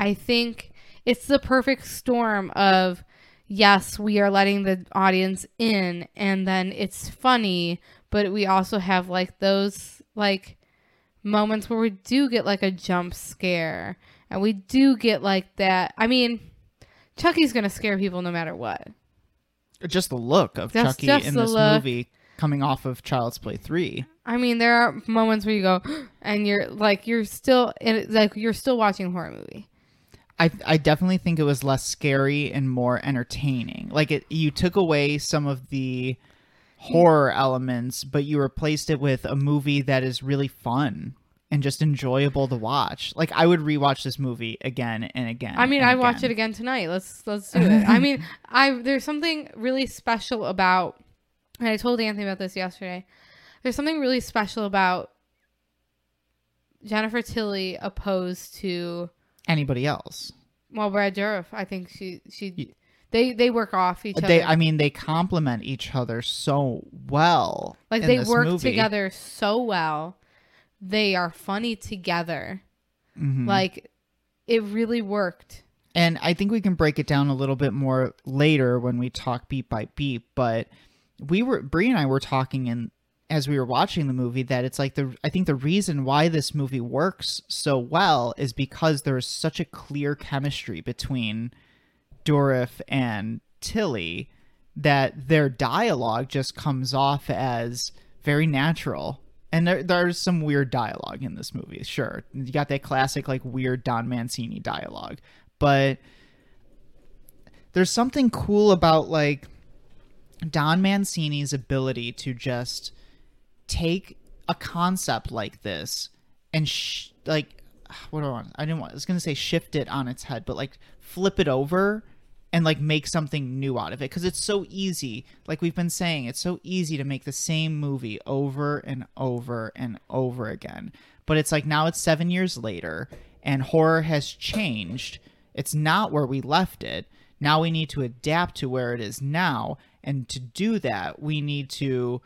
I think it's the perfect storm of yes, we are letting the audience in and then it's funny, but we also have like those like moments where we do get like a jump scare and we do get like that. I mean, Chucky's going to scare people no matter what. Just the look of Just- Chucky just in this look. movie coming off of Child's Play 3. I mean, there are moments where you go and you're like you're still in like you're still watching a horror movie. I I definitely think it was less scary and more entertaining. Like it you took away some of the horror elements, but you replaced it with a movie that is really fun and just enjoyable to watch. Like I would rewatch this movie again and again. I mean, I watch it again. tonight. Let's let's do it. I mean, I there's something really special about, and I told Anthony about this yesterday. There's something really special about Jennifer Tilly opposed to Anybody else? well Brad Dourif. I think she she they they work off each other. They. I mean they complement each other so well. like they work movie. together so well. They are funny together. Mhm. Like it really worked. And I think we can break it down a little bit more later when we talk beat by beat. But we were Brie and I were talking in as we were watching the movie that it's like the I think the reason why this movie works so well is because there is such a clear chemistry between Dourif and Tilly that their dialogue just comes off as very natural. And there, there's some weird dialogue in this movie, sure. You got that classic, like, weird Don Mancini dialogue. But there's something cool about, like, Don Mancini's ability to just take a concept like this and, sh- like, what do I want? I didn't want, I was going to say shift it on its head, but, like, flip it over and like make something new out of it. Because it's so easy like we've been saying it's so easy to make the same movie over and over and over again. But it's like now it's 7 years later and horror has changed. It's not where we left it. Now we need to adapt to where it is now. And to do that we need to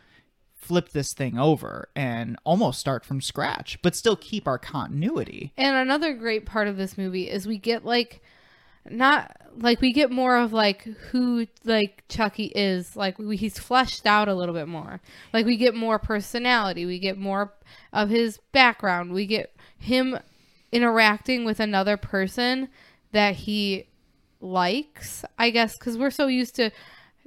flip this thing over and almost start from scratch but still keep our continuity. And another great part of this movie is we get like not like we get more of like who like Chucky is. Like we, he's fleshed out a little bit more. Like we get more personality. We get more of his background. We get him interacting with another person that he likes I guess cuz we're so used to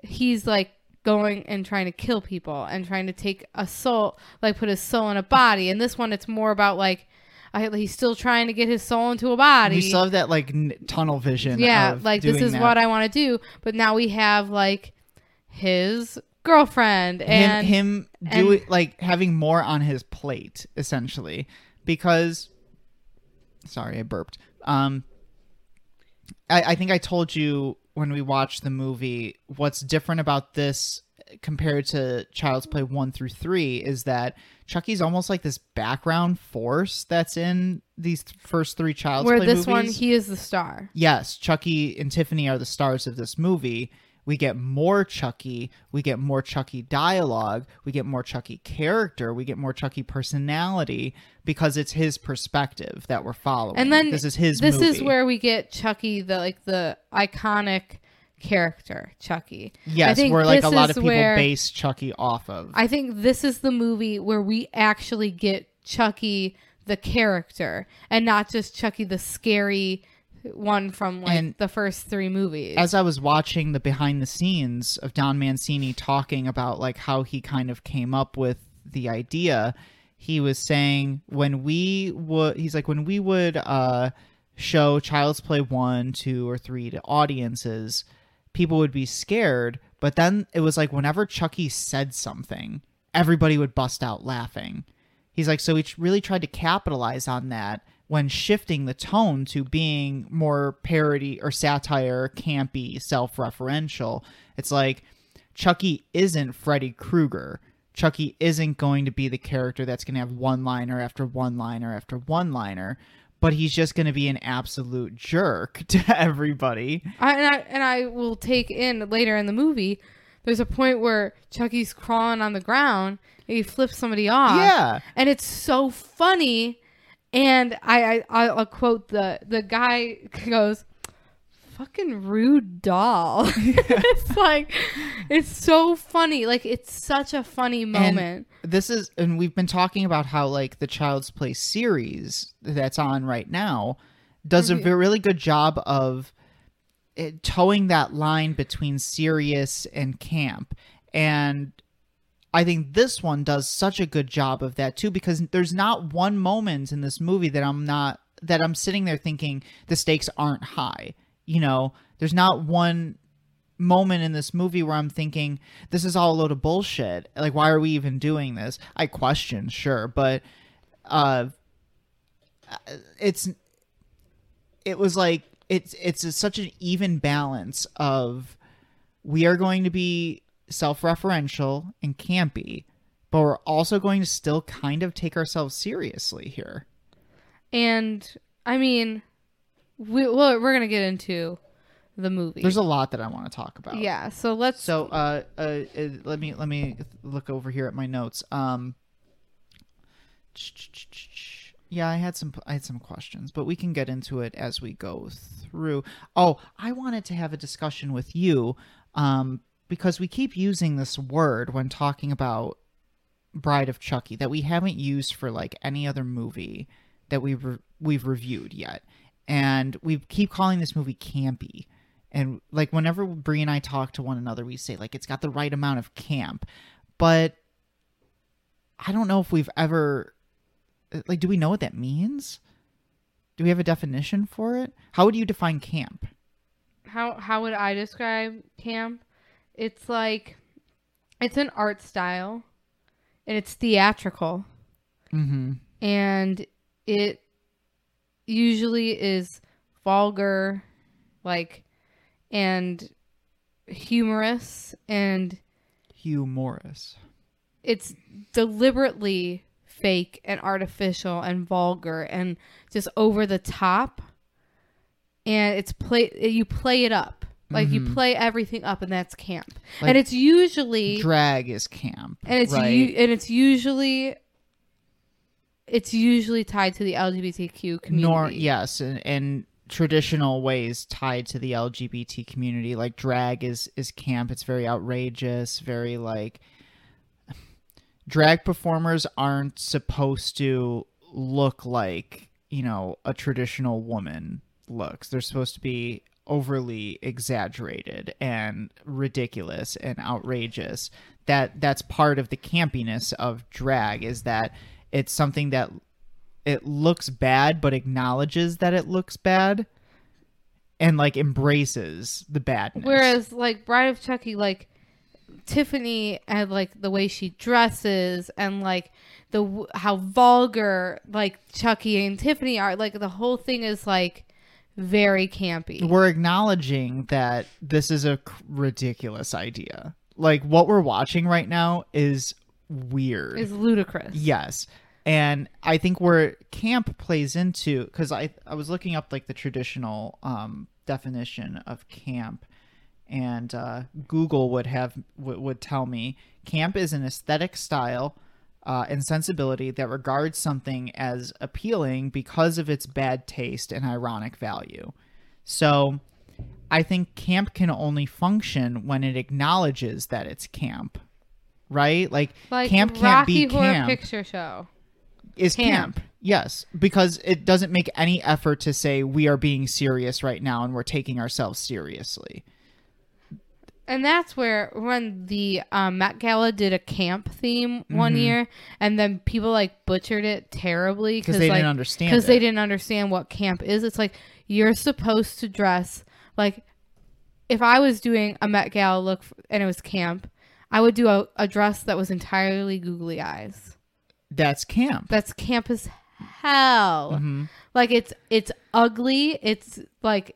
he's like going and trying to kill people and trying to take a soul, like put his soul in a body. And this one, it's more about like I, he's still trying to get his soul into a body. We still have that like n- tunnel vision. yeah, like this is that. what I want to do. But now we have like his girlfriend and him him do it like having more on his plate essentially because sorry i burped um I, I think i told you when we watched the movie what's different about this compared to child's play 1 through 3 is that chucky's almost like this background force that's in these th- first three child's where play this one he is the star. yes, Chucky and Tiffany are the stars of this movie. We get more Chucky, we get more Chucky dialogue, we get more Chucky character, we get more Chucky personality because it's his perspective that we're following. And then this is his This is where we get Chucky, the like the iconic character Chucky. Yes, where like a lot of people where- base Chucky off of. I think this is the movie where we actually get Chucky the character and not just Chucky the scary one from like And- the first three movies. as I was watching the behind the scenes of Don Mancini talking about like how he kind of came up with the idea, he was saying when we would he's like when we would uh show Child's Play 1, 2 or 3 to audiences, people would be scared, but then it was like whenever Chucky said something, everybody would bust out laughing. He's like, so we really tried to capitalize on that when shifting the tone to being more parody or satire, campy, self referential. It's like Chucky isn't Freddy Krueger. Chucky isn't going to be the character that's going to have one liner after one liner after one liner, but he's just going to be an absolute jerk to everybody. I, and I and I will take in later in the movie. There's a point where Chucky's crawling on the ground and he flips somebody off. Yeah. and it's so funny. And I, I I'll quote the the guy goes, "Fucking rude doll." it's like it's so funny. Like it's such a funny moment. this is and we've been talking about how like the child's play series that's on right now does a Mhm. ve- really good job of it, towing that line between serious and camp and i think this one does such a good job of that too because there's not one moment in this movie that i'm not that i'm sitting there thinking the stakes aren't high you know there's not one moment in this movie where I'm thinking this is all a load of bullshit. Like, why are we even doing this? I question, sure, but uh, it's it was like it's it's a, such an even balance of we are going to be self-referential and campy, but we're also going to still kind of take ourselves seriously here. And I mean, we well, we're gonna get into the movie. There's a lot that I want to talk about. yeah. So let's. So, uh, uh, uh, let me let me look over here at my notes. Um, yeah, I had some I had some questions, but we can get into it as we go through. Oh, I wanted to have a discussion with you, um, because we keep using this word when talking about Bride of Chucky that we haven't used for like any other movie that we've re- we've reviewed yet, and we keep calling this movie campy. And like whenever Brie and I talk to one another, we say like it's got the right amount of camp, but I don't know if we've ever like do we know what that means? Do we have a definition for it? How would you define camp? how how would I describe camp? It's like it's an art style and it's theatrical Mm-hmm. and it usually is vulgar like and humorous and humorous. It's deliberately fake and artificial and vulgar and just over the top and it's play you play it up like you Mhm. play everything up and that's camp Like, and it's usually Drag is camp, and it's right? u- and it's usually it's usually tied to the LGBTQ community. Nor yes, and, and traditional ways tied to the LGBT community. Like drag is is camp. It's very outrageous. Very like drag performers aren't supposed to look like you know a traditional woman looks. They're supposed to be overly exaggerated and ridiculous and outrageous. That that's part of the campiness of drag is that it's something that it looks bad but acknowledges that it looks bad and like embraces the badness. Whereas like Bride of Chucky, like Tiffany and like the way she dresses and like the how vulgar like Chucky and Tiffany are, like the whole thing is like very campy. we're acknowledging that this is a ridiculous idea. Like what we're watching right now is weird. It's ludicrous. Yes. And I think where camp plays into cuz I I was looking up like the traditional um definition of camp and uh, Google would have would, would tell me camp is an aesthetic style uh, and sensibility that regards something as appealing because of its bad taste and ironic value. So I think camp can only function when it acknowledges that it's camp. Right? Like, Like camp can't Rocky be Horror camp Picture Show. Is Camp. camp. Yes, because it doesn't make any effort to say we are being serious right now and we're taking ourselves seriously. And that's where when the um, Met Gala did a camp theme one Mm-hmm. year, and then people like butchered it terribly Because they like, didn't understand because they didn't understand what camp is. It's like you're supposed to dress like if I was doing a Met Gala look and it was camp, I would do a, a dress that was entirely googly eyes. That's camp. That's camp as hell. Mm-hmm. Like it's it's ugly. It's like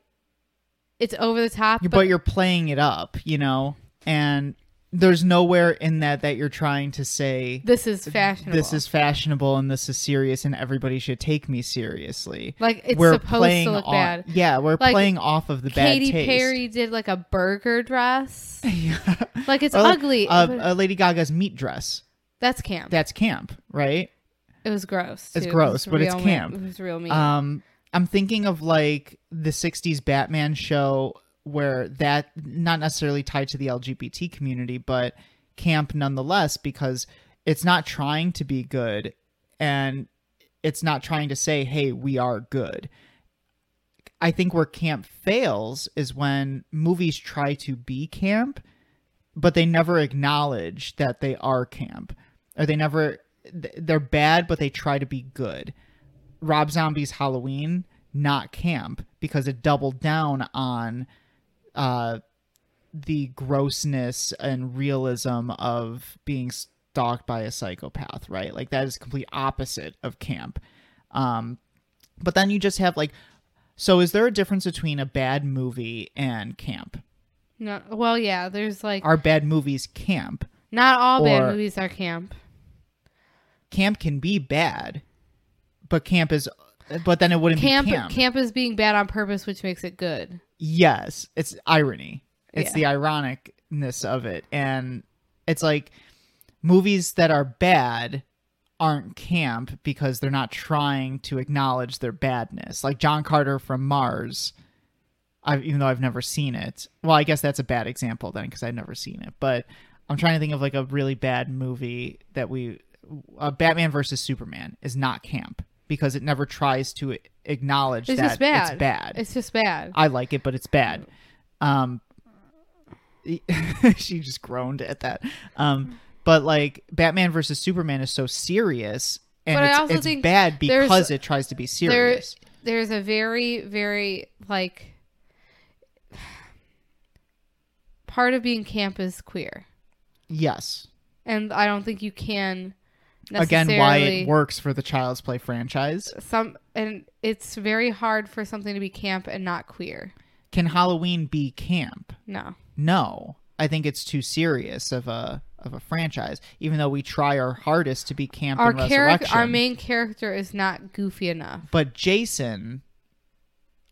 it's over the top. but, But, you're playing it up, you know, and there's nowhere in that that you're trying to say this is fashionable. this is fashionable and this is serious and everybody should take me seriously. like it's we're supposed playing to look on- bad. Yeah, we're Like, playing off of the Katy bad taste. Perry did like a burger dress. Like it's Or like, ugly. Uh, but uh, Lady Gaga's meat dress. That's camp. That's camp, right? it was gross. It's too. It gross, was but it's camp. mean- It was real mean. Um, I'm thinking of like the '60s Batman show where that not necessarily tied to the LGBT community, but camp nonetheless because it's not trying to be good and it's not trying to say, "Hey, we are good." I think where camp fails is when movies try to be camp, but they never acknowledge that they are camp, or they never they're bad, but they try to be good. Rob Zombie's Halloween, not camp, because it doubled down on uh, the grossness and realism of being stalked by a psychopath, right? Like that is complete opposite of camp. Um, but then you just have like, so is there a difference between a bad movie and camp? no, well, yeah. There's like Are bad movies camp? not all or- bad movies are camp. Camp can be bad, but camp is, but then it wouldn't Camp be camp. camp is being bad on purpose, which makes it good. Yes, it's irony. It's Yeah. the ironicness of it. And it's like movies that are bad aren't camp because they're not trying to acknowledge their badness. Like John Carter from Mars. I've, even though I've never seen it. Well, I guess that's a bad example then because I've never seen it. But I'm trying to think of like a really bad movie that we uh, Batman versus Superman is not camp because it never tries to acknowledge It's that just bad. it's bad. It's just bad. I like it, but it's bad. Um, she just groaned at that. Um, but like Batman versus Superman is so serious, and But I it's, also it's think bad because it tries to be serious. there's a very very like part of being camp is queer yes. and i don't think you can Again, why it works for the Child's Play franchise. some and it's very hard for something to be camp and not queer Can Halloween be camp? no No, I think it's too serious of a of a franchise. Even though we try our hardest to be camp our and character our main character is not goofy enough But Jason,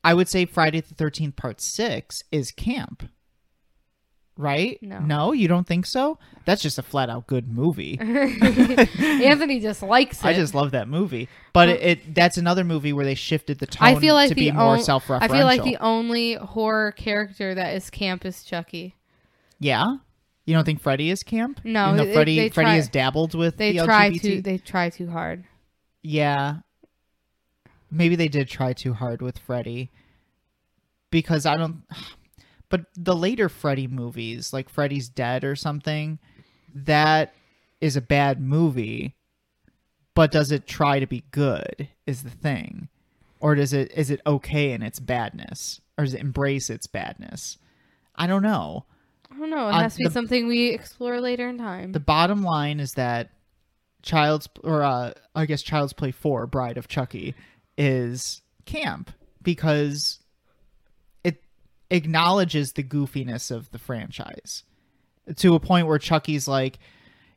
I would say Friday the 13th Part 6 is camp. Right? No. No, you don't think so? That's just a flat out good movie. anthony just likes it I just love that movie. But it, it that's another movie where they shifted the tone I feel like to the be more on- self-referential. I feel like the only horror character that is camp is Chucky. Yeah? You don't think Freddy is camp? No, Even though they- Freddy they Freddy try- has dabbled with They the try LGBT? too. They try too hard. Yeah. Maybe they did try too hard with Freddy. because I don't. But the later Freddy movies, like Freddy's Dead or something, that is a bad movie. But does it try to be good? Is the thing, or does it is it okay in its badness, or does it embrace its badness? I don't know. I don't know. It Uh, has to be the- something we explore later in time. The bottom line is that Child's or uh, I guess Child's Play 4 Bride of Chucky is camp because acknowledges the goofiness of the franchise to a point where Chucky's like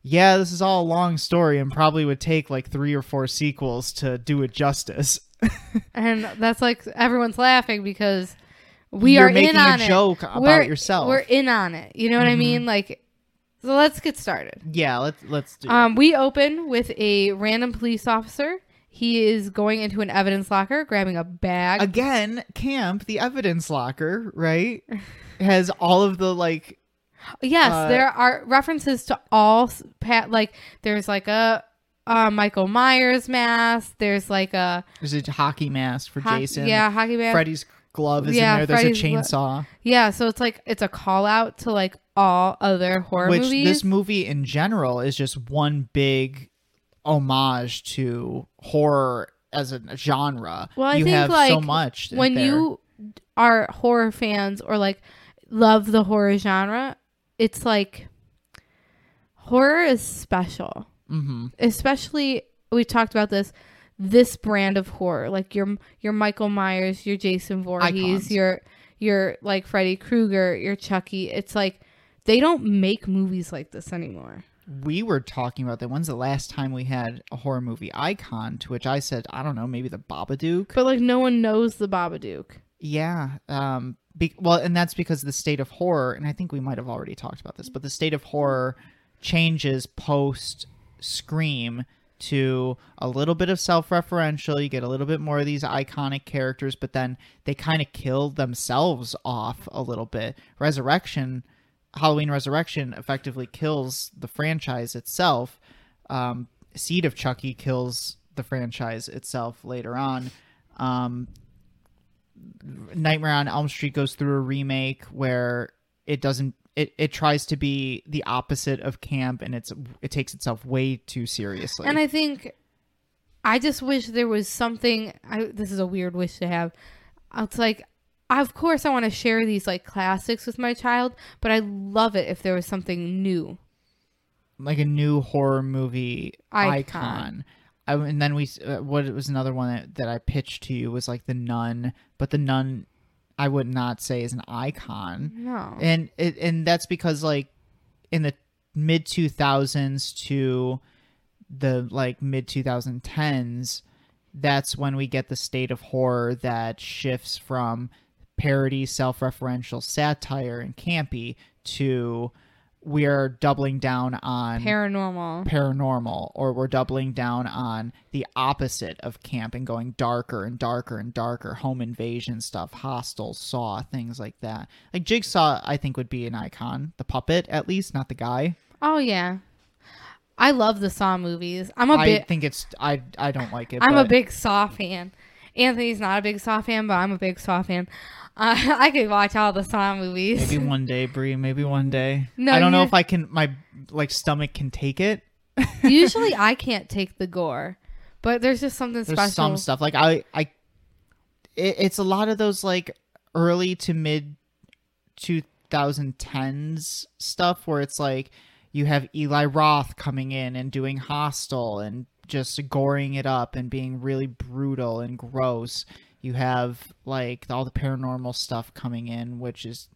yeah, this is all a long story and probably would take like 3 or 4 sequels to do it justice. and that's like everyone's laughing because we You're are making in on a it. joke about we're, yourself. We're in on it. You know what I Mhm. mean? Like, so let's get started. yeah, let's let's do it. Um, we open with a random police officer. He is going into an evidence locker, grabbing a bag. Again, camp, the evidence locker, right? has all of the like yes, uh, there are references to all pat. Like, there's like a, uh Michael Myers mask. There's like a There's a hockey mask for ho- Jason. Yeah, hockey mask. Freddy's glove is Yeah, in there. There's Freddy's a glo- chainsaw. Yeah, so it's like it's a call out to like all other horror which movies. this movie in general is just one big homage to horror as a genre. Well, I you think, have so much when there. you are horror fans or like love the horror genre, it's like horror is special. Mhm. Especially we talked about this this brand of horror, like your your Michael Myers, your Jason Voorhees, Icons. your your like Freddy Krueger, your Chucky. It's like they don't make movies like this anymore. We were talking about that. When's the last time we had a horror movie icon? To which I said, I don't know, maybe the Babadook. But like no one knows the Babadook. Yeah. Um. Be- well, and that's because the state of horror, and I think we might have already talked about this, but the state of horror changes post Scream to a little bit of self-referential. You get a little bit more of these iconic characters, but then they kind of kill themselves off a little bit. Resurrection, Halloween Resurrection, effectively kills the franchise itself. Um, Seed of Chucky kills the franchise itself later on. Um, Nightmare on Elm Street goes through a remake where it doesn't it, it tries to be the opposite of camp and it's it takes itself way too seriously. And I think I just wish there was something. I, this is a weird wish to have. It's like, of course, I want to share these like classics with my child, but I love it if there was something new. like a new horror movie icon. Icon. I, and then we uh, what was another one that, that I pitched to you was like the Nun, but the Nun I would not say is an icon. No, and it, and that's because like in the mid 2000s to the like mid 2010s that's when we get the state of horror that shifts from parody self-referential satire and campy to we are doubling down on paranormal. paranormal or we're doubling down on the opposite of camp and going darker and darker and darker home invasion stuff hostile saw things like that like jigsaw i think would be an icon the puppet at least not the guy Oh yeah, I love the Saw movies. I'm a bit. I think it's i i don't like it I'm a big Saw fan. Anthony's not a big Saw fan, but I'm a big Saw fan. Uh, I could watch all the Saw movies. maybe one day brie maybe one day No, i don't know if i can my like stomach can take it Usually, I can't take the gore, but there's just something there's special. some stuff like i i it, it's a lot of those like early to mid 2010s stuff where it's like you have eli roth coming in and doing Hostel and just goring it up and being really brutal and gross you have like all the paranormal stuff coming in which is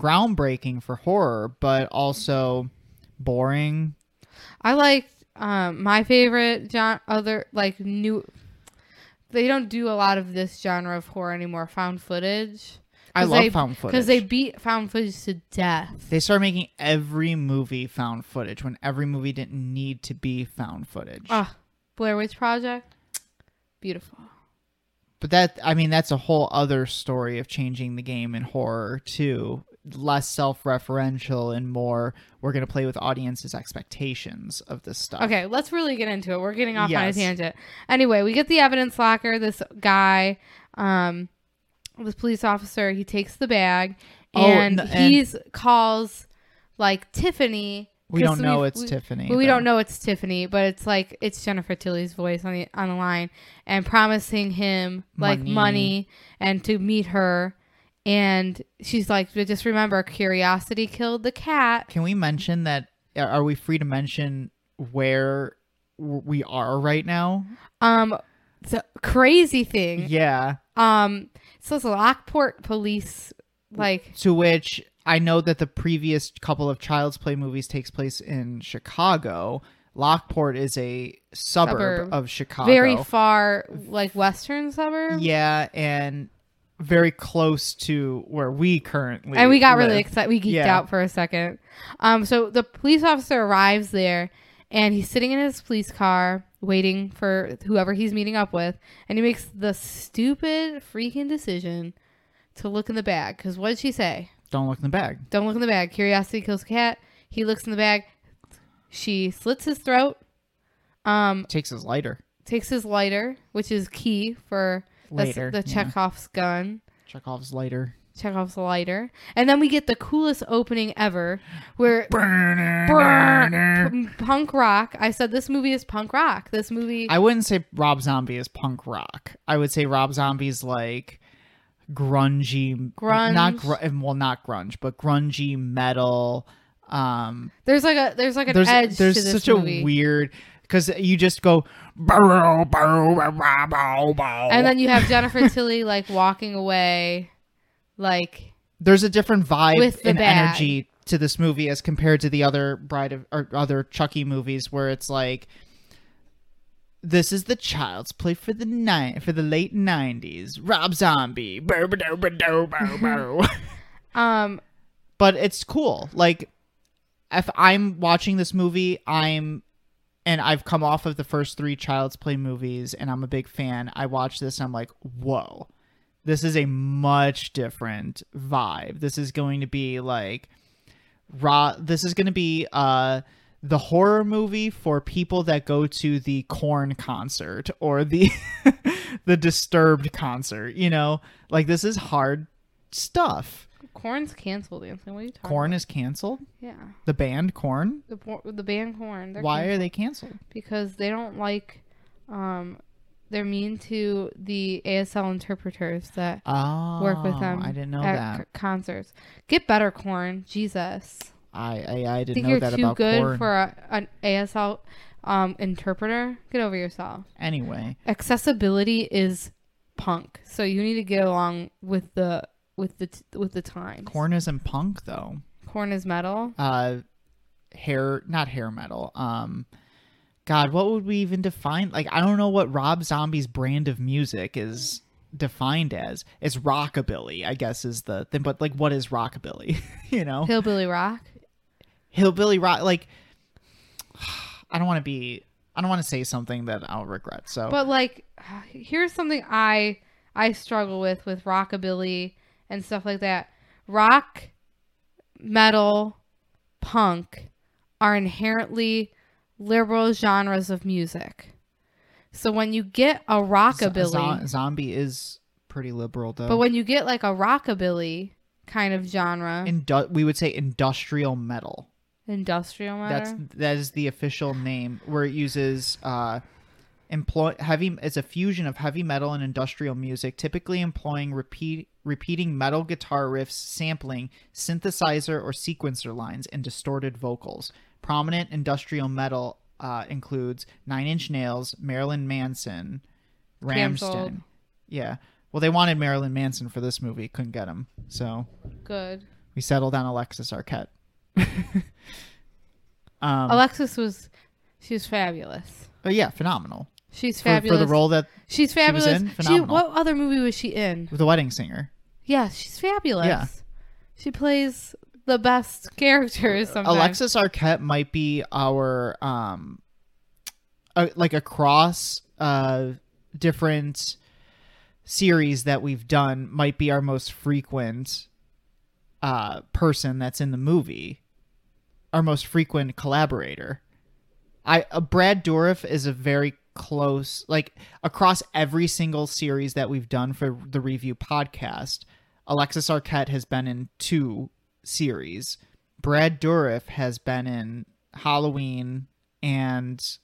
groundbreaking for horror but also boring I like um, my favorite John other like new. They don't do a lot of this genre of horror anymore. Found footage. I love they- found footage because they beat found footage to death. They started making every movie found footage when every movie didn't need to be found footage. Ah, Blair Witch Project. Beautiful. but that, I mean, that's a whole other story of changing the game in horror too. Less self-referential and more, we're gonna play with audiences' expectations of this stuff. Okay, let's really get into it. We're getting off on a tangent. Anyway, we get the evidence locker. This guy, um, this police officer he takes the bag Oh, and and- he's calls like Tiffany. We don't know it's we- Tiffany. We don't know it's Tiffany, but it's like it's Jennifer Tilly's voice on the on the line and promising him like Money. money, and to meet her. And she's like, just remember, curiosity killed the cat. Can we mention that? Are we free to mention where we are right now? Um, the crazy thing. Yeah. Um, so it's Lockport police. Like, To which I know that the previous couple of Child's Play movies takes place in Chicago. Lockport is a suburb, Suburb. of Chicago. very far, like western suburb. Yeah, and very close to where we currently and we got really excited. We geeked Yeah. out for a second. Um, so the police officer arrives there, and he's sitting in his police car waiting for whoever he's meeting up with, and he makes the stupid freaking decision to look in the bag. Because what did she say? Don't look in the bag. Don't look in the bag. Curiosity kills a cat. He looks in the bag. She slits his throat. Um, Takes his lighter. takes his lighter, which is key for the, Later, the yeah. Chekhov's gun. Chekhov's lighter. Chekhov's lighter. And then we get the coolest opening ever where punk rock. I said this movie is punk rock. This movie I wouldn't say Rob Zombie is punk rock. I would say Rob Zombie's like grungy, Grunge. not gr- well, not grunge, but grungy metal. Um, there's like a there's like an there's edge there's to this such movie. a weird because you just go and then you have Jennifer Tilly like walking away like there's a different vibe With the and bag. energy to this movie as compared to the other Bride of or other Chucky movies where it's like this is the child's play for the night for the late nineties. Rob Zombie. Um but it's cool. Like if I'm watching this movie, I'm and I've come off of the first three Child's Play movies and I'm a big fan. I watch this and I'm like, whoa. This is a much different vibe. This is going to be like raw this is going to be uh the horror movie for people that go to the Korn concert or the the disturbed concert, you know? Like this is hard stuff. Korn's canceled, Anthony. What are you talking Korn about? is canceled. Yeah. The band Korn. The the band Korn. Why are they canceled? Because they don't like um they're mean to the ASL interpreters that Oh, work with them I didn't know at that. c- concerts. Get better, Korn. Jesus. I I, I didn't Think know you're that too about good for a, an ASL um, interpreter? Get over yourself. anyway, Accessibility is punk, so you need to get along with the with the t- with the times. Korn isn't punk though. Korn is metal. Uh, hair, not hair metal. Um, God, what would we even define? Like, I don't know what Rob Zombie's brand of music is defined as. It's rockabilly, I guess, is the thing. But like, what is rockabilly? you know, Hillbilly rock. hillbilly rock. Like, I don't want to be. I don't want to say something that I'll regret. So, But like, here's something I I struggle with with rockabilly and stuff like that. Rock, metal, punk are inherently liberal genres of music. So when you get a rockabilly, Zo- zombie is pretty liberal though. but when you get like a rockabilly kind of genre, Indu- we would say industrial metal. industrial metal. That's that is the official name where it uses uh employ heavy it's a fusion of heavy metal and industrial music typically employing repeat repeating metal guitar riffs sampling synthesizer or sequencer lines and distorted vocals prominent industrial metal uh, includes nine inch nails marilyn manson Rammstein yeah well they wanted marilyn manson for this movie couldn't get him so good. we settled on alexis arquette um Alexis was, she was fabulous. but yeah phenomenal She's fabulous. for the role that She's fabulous. in? She, what other movie was she in? the wedding singer Yeah, she's fabulous. Yeah. She plays the best characters sometimes. Alexis Arquette might be our um like across uh different series that we've done might be our most frequent uh person that's in the movie our most frequent collaborator i uh, brad dourif is a very close like across every single series that we've done for the review podcast alexis arquette has been in two series brad dourif has been in halloween and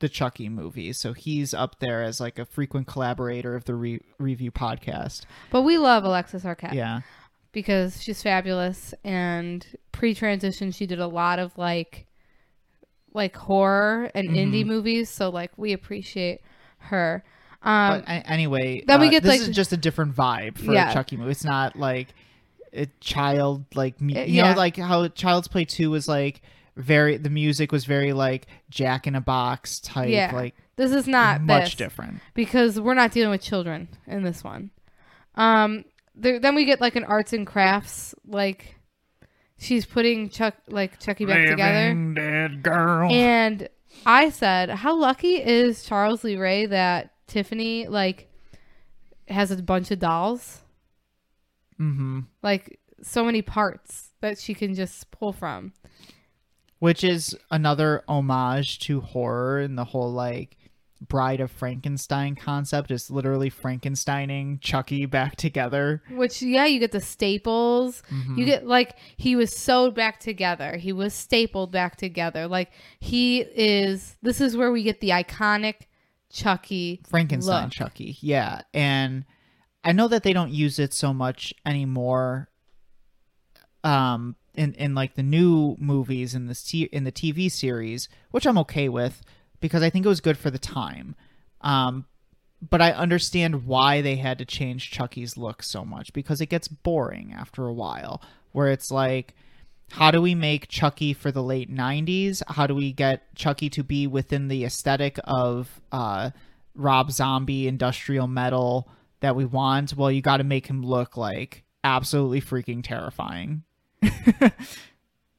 the chucky movie. so he's up there as like a frequent collaborator of the re- review podcast But we love Alexis Arquette yeah because she's fabulous and pre-transition she did a lot of like like horror and Mm-hmm. indie movies, so like we appreciate her. Um but anyway, then we uh, get, this like- is just a different vibe for Yeah. a Chucky movie. It's not like a child like mu- Uh, you yeah. know like how Child's Play Two was like very the music was very like Jack in a Box type Yeah. like this is not much this. different. because we're not dealing with children in this one. Um, there, then we get like an arts and crafts, like she's putting Chuck, like Chucky back together. Living Dead girl. And I said, how lucky is Charles Lee Ray that Tiffany like has a bunch of dolls, hmm like so many parts that she can just pull from. Which is another homage to horror and the whole like Bride of Frankenstein concept is literally Frankensteining Chucky back together. Which yeah, you get the staples. Mm-hmm. You get like he was sewed back together. He was stapled back together. Like he is. This is where we get the iconic Chucky Frankenstein look. Chucky. Yeah. And I know that they don't use it so much anymore um in in like the new movies in the t- in the TV series, which I'm okay with because I think it was good for the time. Um but I understand why they had to change Chucky's look so much because it gets boring after a while where it's like how do we make Chucky for the late 90s? How do we get Chucky to be within the aesthetic of uh, Rob Zombie industrial metal that we want? Well, you got to make him look like absolutely freaking terrifying.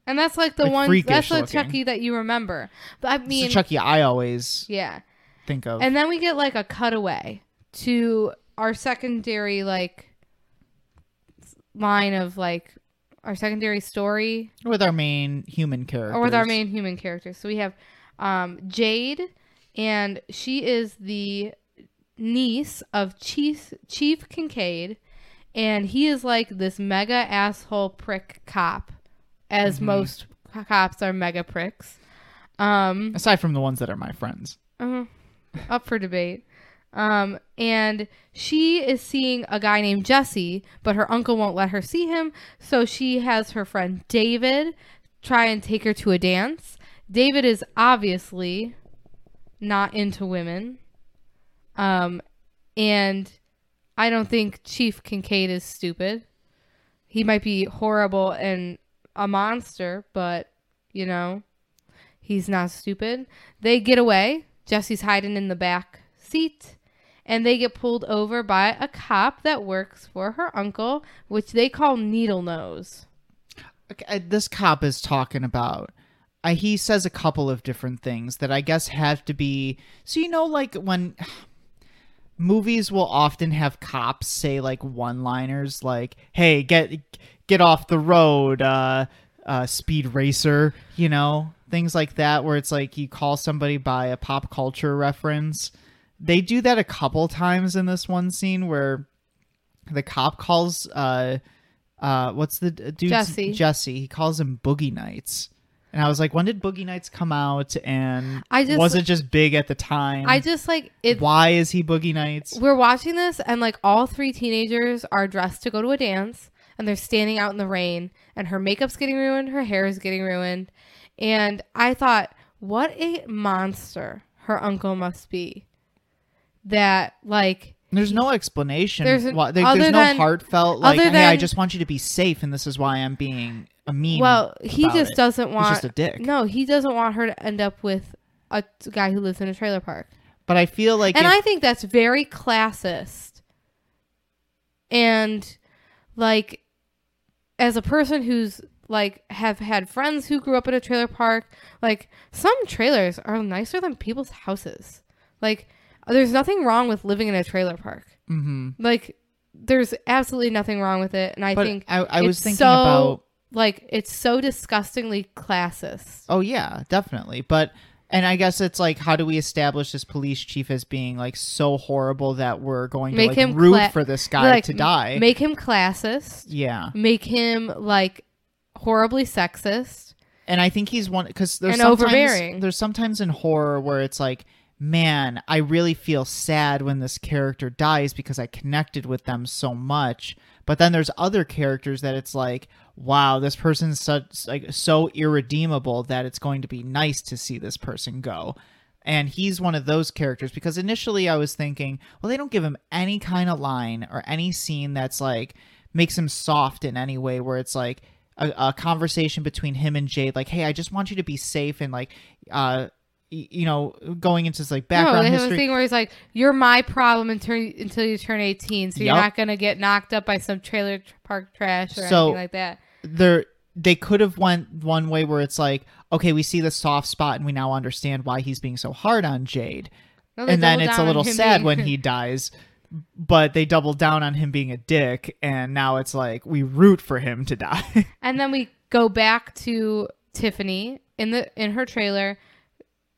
and that's like the Like one. That's the looking. Chucky that you remember. But I It's mean, the Chucky I always yeah. think of. And then we get like a cutaway to our secondary like line of like our secondary story with our main human character. or with our main human characters. So we have um, Jade, and she is the niece of Chief Chief Kincaid, and he is like this mega asshole prick cop, as most cops are mega pricks. Um, Aside from the ones that are my friends. uh, up for debate. Um, and she is seeing a guy named Jesse, but her uncle won't let her see him. So she has her friend David try and take her to a dance. David is obviously not into women. Um, and I don't think Chief Kincaid is stupid. He might be horrible and a monster, but you know, he's not stupid. They get away. Jesse's hiding in the back seat. And they get pulled over by a cop that works for her uncle, which they call Needle Nose. Okay, this cop is talking about uh, he says a couple of different things that i guess have to be so you know like when movies will often have cops say like one liners like hey get get off the road uh uh speed racer you know things like that where it's like you call somebody by a pop culture reference they do that a couple times in this one scene where the cop calls uh uh what's the d- dude's Jesse. Jesse. He calls him Boogie Nights. And I was like, when did Boogie Nights come out? And I just- was it just big at the time? I just like it. Why is he Boogie Nights? We're watching this, and like all three teenagers are dressed to go to a dance, and they're standing out in the rain, and her makeup's getting ruined, her hair is getting ruined. And I thought, what a monster her uncle must be. That, like, There's no explanation. There's an- why, there- there's no than- heartfelt like, hey, I just want you to be safe, and this is why I'm being a mean. well, he just it. doesn't want. He's just a dick. No, he doesn't want her to end up with a t- guy who lives in a trailer park. But I feel like and if- I think that's very classist. And like as a person who's like have had friends who grew up in a trailer park, like some trailers are nicer than people's houses. Like there's nothing wrong with living in a trailer park. Mhm. Like there's absolutely nothing wrong with it and I But think I, I was thinking so, about like it's so disgustingly classist. Oh yeah, definitely. But And I guess it's like, how do we establish this police chief as being like so horrible that we're going Make to like him root cla- for this guy like, to die? Make him classist. yeah, Make him like horribly sexist. and I think he's one because there's And sometimes, overbearing. There's sometimes in horror where it's like, man, I really feel sad when this character dies because I connected with them so much. But then there's other characters that it's like, wow, this person's such like so irredeemable that it's going to be nice to see this person go. And he's one of those characters because initially I was thinking, well, they don't give him any kind of line or any scene that's like makes him soft in any way where it's like a, a conversation between him and Jade, like, hey, I just want you to be safe and like, uh, you know, going into this like No, background they have a history. thing where he's like, "You're my problem until until you turn 18, so you're not gonna get knocked up by some trailer park trash or So- anything like that." There they could have went one way where it's like okay we see the soft spot and we now understand why he's being so hard on jade. No, and then it's a little sad being- when he dies but they double down on him being a dick and now it's like we root for him to die. And then we go back to Tiffany in the in her trailer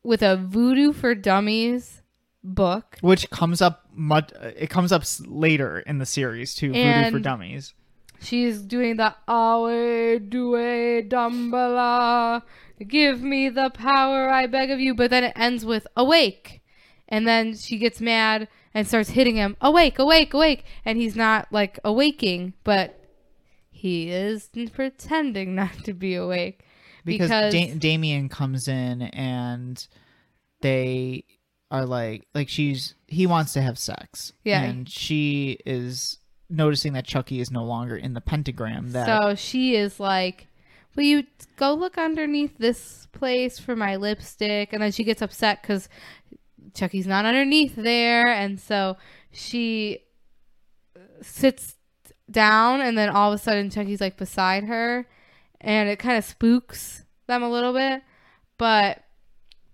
with a Voodoo for Dummies book. which comes up much it comes up later in the series too voodoo for dummies She's doing the Ade Due Damballa. Give me the power, I beg of you. But then it ends with awake. And then she gets mad and starts hitting him. Awake, awake, awake. And he's not like awaking, but he is pretending not to be awake. because, Because- da- damien comes in and they are like like she's he wants to have sex Yeah. and she is noticing that chucky is no longer in the pentagram that So she is like, Will you go look underneath this place for my lipstick? And then she gets upset because Chucky's not underneath there. And so she sits down, and then all of a sudden, Chucky's like beside her. And it kind of spooks them a little bit. But.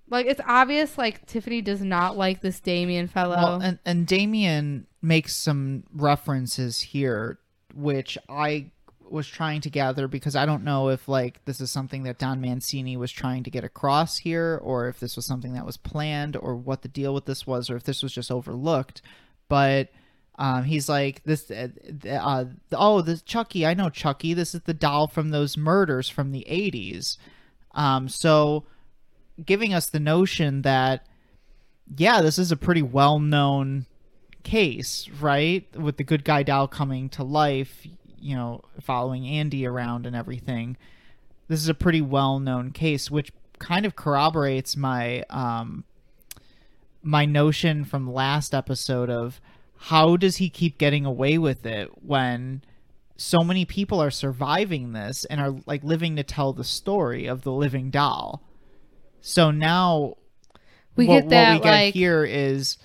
Like it's obvious, like Tiffany does not like this Damien fellow. Well, and and Damien makes some references here, which I was trying to gather because I don't know if like this is something that Don Mancini was trying to get across here, or if this was something that was planned, or what the deal with this was, or if this was just overlooked. But um, he's like this. Uh, uh, oh, this Chucky. I know Chucky. This is the doll from those murders from the '80s. Um, so giving us the notion that yeah, this is a pretty well known case, right? With the good guy doll coming to life, you know, following Andy around and everything. This is a pretty well known case, which kind of corroborates my um my notion from last episode of how does he keep getting away with it when so many people are surviving this and are like living to tell the story of the living doll. So now we what, get that what we get like here is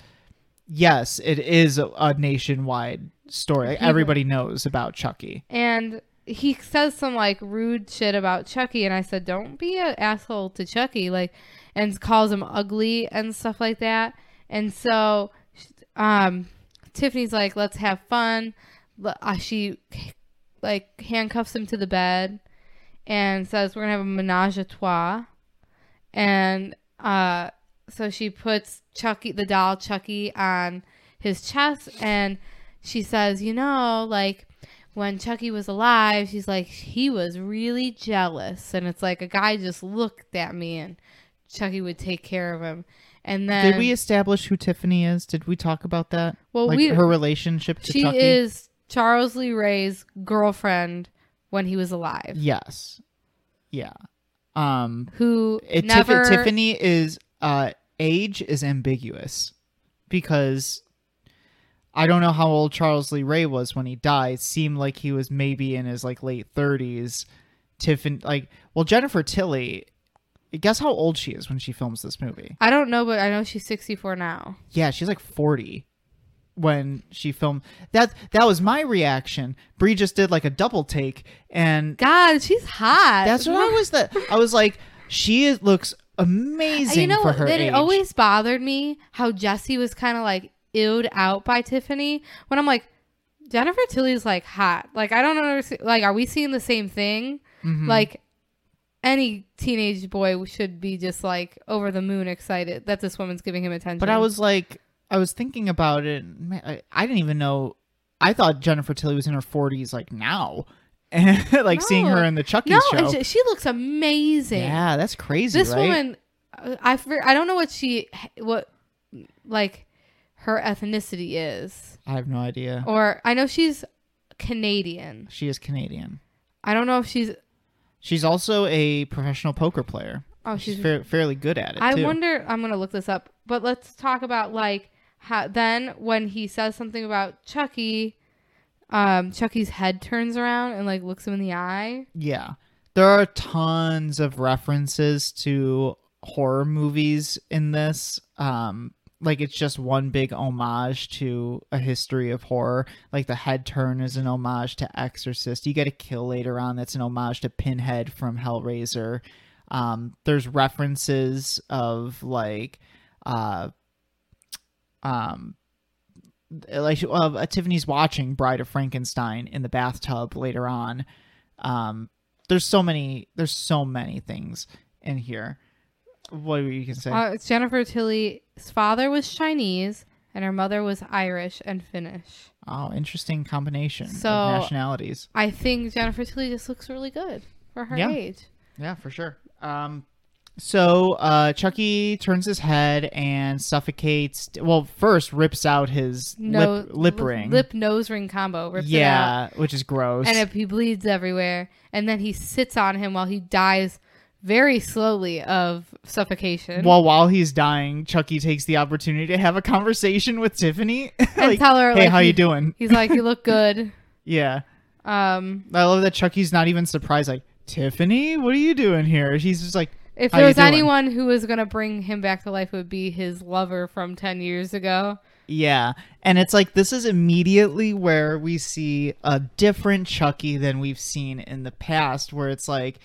yes, it is a, a nationwide story. Like, everybody knows about Chucky. and he says some like rude shit about Chucky, and I said, "Don't be an asshole to Chucky," like, and calls him ugly and stuff like that. And so, um, Tiffany's like, "Let's have fun." Uh, she like handcuffs him to the bed and says, "We're gonna have a menage a trois," and uh, so she puts Chucky, the doll Chucky, on his chest, and she says, "You know, like." when Chucky was alive, she's like, he was really jealous. And it's like a guy just looked at me and Chucky would take care of him. And then Did we establish who Tiffany is? Did we talk about that? Well, like we- her relationship to she Chucky. is Charles Lee Ray's girlfriend when he was alive. Yes. Yeah. Um. Who It, Tiff- never Tiffany is uh age is ambiguous because I don't know how old Charles Lee Ray was when he died. It seemed like he was maybe in his like late thirties. Tiffany, like, well, Jennifer Tilly. Guess how old she is when she films this movie? I don't know, but I know she's 64 now. Yeah, she's like forty when she filmed that. That was my reaction. Brie just did like a double take, and God, she's hot. that's what I was. That I was like, she is, looks amazing you know for her that age. it always bothered me how Jesse was kind of like illed out by Tiffany when I'm like Jennifer Tilly's like hot. Like I don't understand. Like are we seeing the same thing? Mhm. Like any teenage boy should be just like over the moon excited that this woman's giving him attention. But I was like, I was thinking about it. man, I, I didn't even know. I thought Jennifer Tilly was in her forties, like now, and like seeing her in the Chucky no, show. she, she looks amazing. yeah, that's crazy. this right? woman, I I don't know what she what like her ethnicity is, I have no idea. or I know she's Canadian. She is Canadian. I don't know if she's She's also a professional poker player. oh She's she's. fa- fairly good at it. I too. wonder. I'm gonna look this up, but let's talk about like how then when he says something about Chucky, um, Chucky's head turns around and like looks him in the eye. Yeah. There are tons of references to horror movies in this. Um like it's just one big homage to a history of horror. Like the head turn is an homage to Exorcist. You get a kill later on that's an homage to Pinhead from Hellraiser. Um there's references of like uh um like uh, Tiffany's watching Bride of Frankenstein in the bathtub later on. Um, there's so many. There's so many things in here. What you can say? Uh, Jennifer Tilly's father was Chinese and her mother was Irish and Finnish. oh, interesting combination So- of nationalities. I think Jennifer Tilly just looks really good for her Yeah. age. Yeah, for sure. Um, so uh, Chucky turns his head and suffocates. Well, first rips out his No lip, lip ring. lip nose ring combo. Rips it out. yeah, which is gross. and if he bleeds everywhere. And then he sits on him while he dies very slowly of suffocation. Well, while he's dying, Chucky takes the opportunity to have a conversation with Tiffany. and like, tell her, hey, like, how he- you doing? He's like, "You look good." Yeah. Um, I love that Chucky's not even surprised. Like, Tiffany, what are you doing here? She's just like, if How there was doing? anyone who was gonna bring him back to life, it would be his lover from ten years ago. yeah. And it's like, this is immediately where we see a different Chucky than we've seen in the past, where it's like,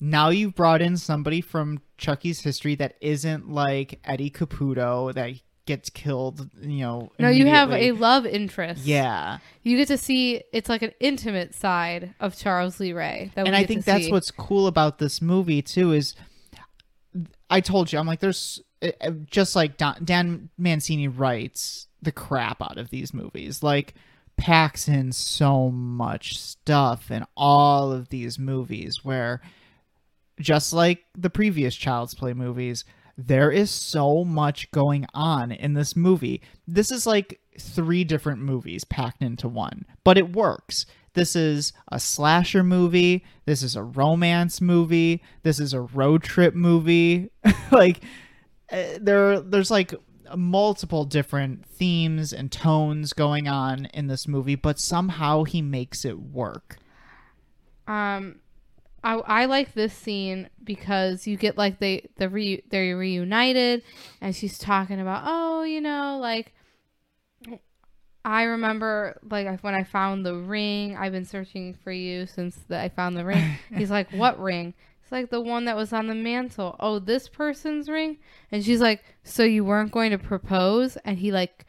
now you've brought in somebody from Chucky's history that isn't like Eddie Caputo that gets killed, you know. No, you have a love interest. Yeah. you get to see it's like an intimate side of Charles Lee Ray. That we and I think to that's see. what's cool about this movie too is I told you I'm like there's uh, uh, just like Don, Dan Mancini writes the crap out of these movies like packs in so much stuff in all of these movies where just like the previous Child's Play movies there is so much going on in this movie. This is like three different movies packed into one, but it works. This is a slasher movie. This is a romance movie. This is a road trip movie. like uh, there, there's like multiple different themes and tones going on in this movie, but somehow he makes it work. Um, I I like this scene because you get like they the re, they're reunited, and she's talking about oh you know like I remember like when I found the ring. I've been searching for you since the, I found the ring. He's like, what ring? It's like the one that was on the mantle. Oh, this person's ring. And she's like, so you weren't going to propose? And he like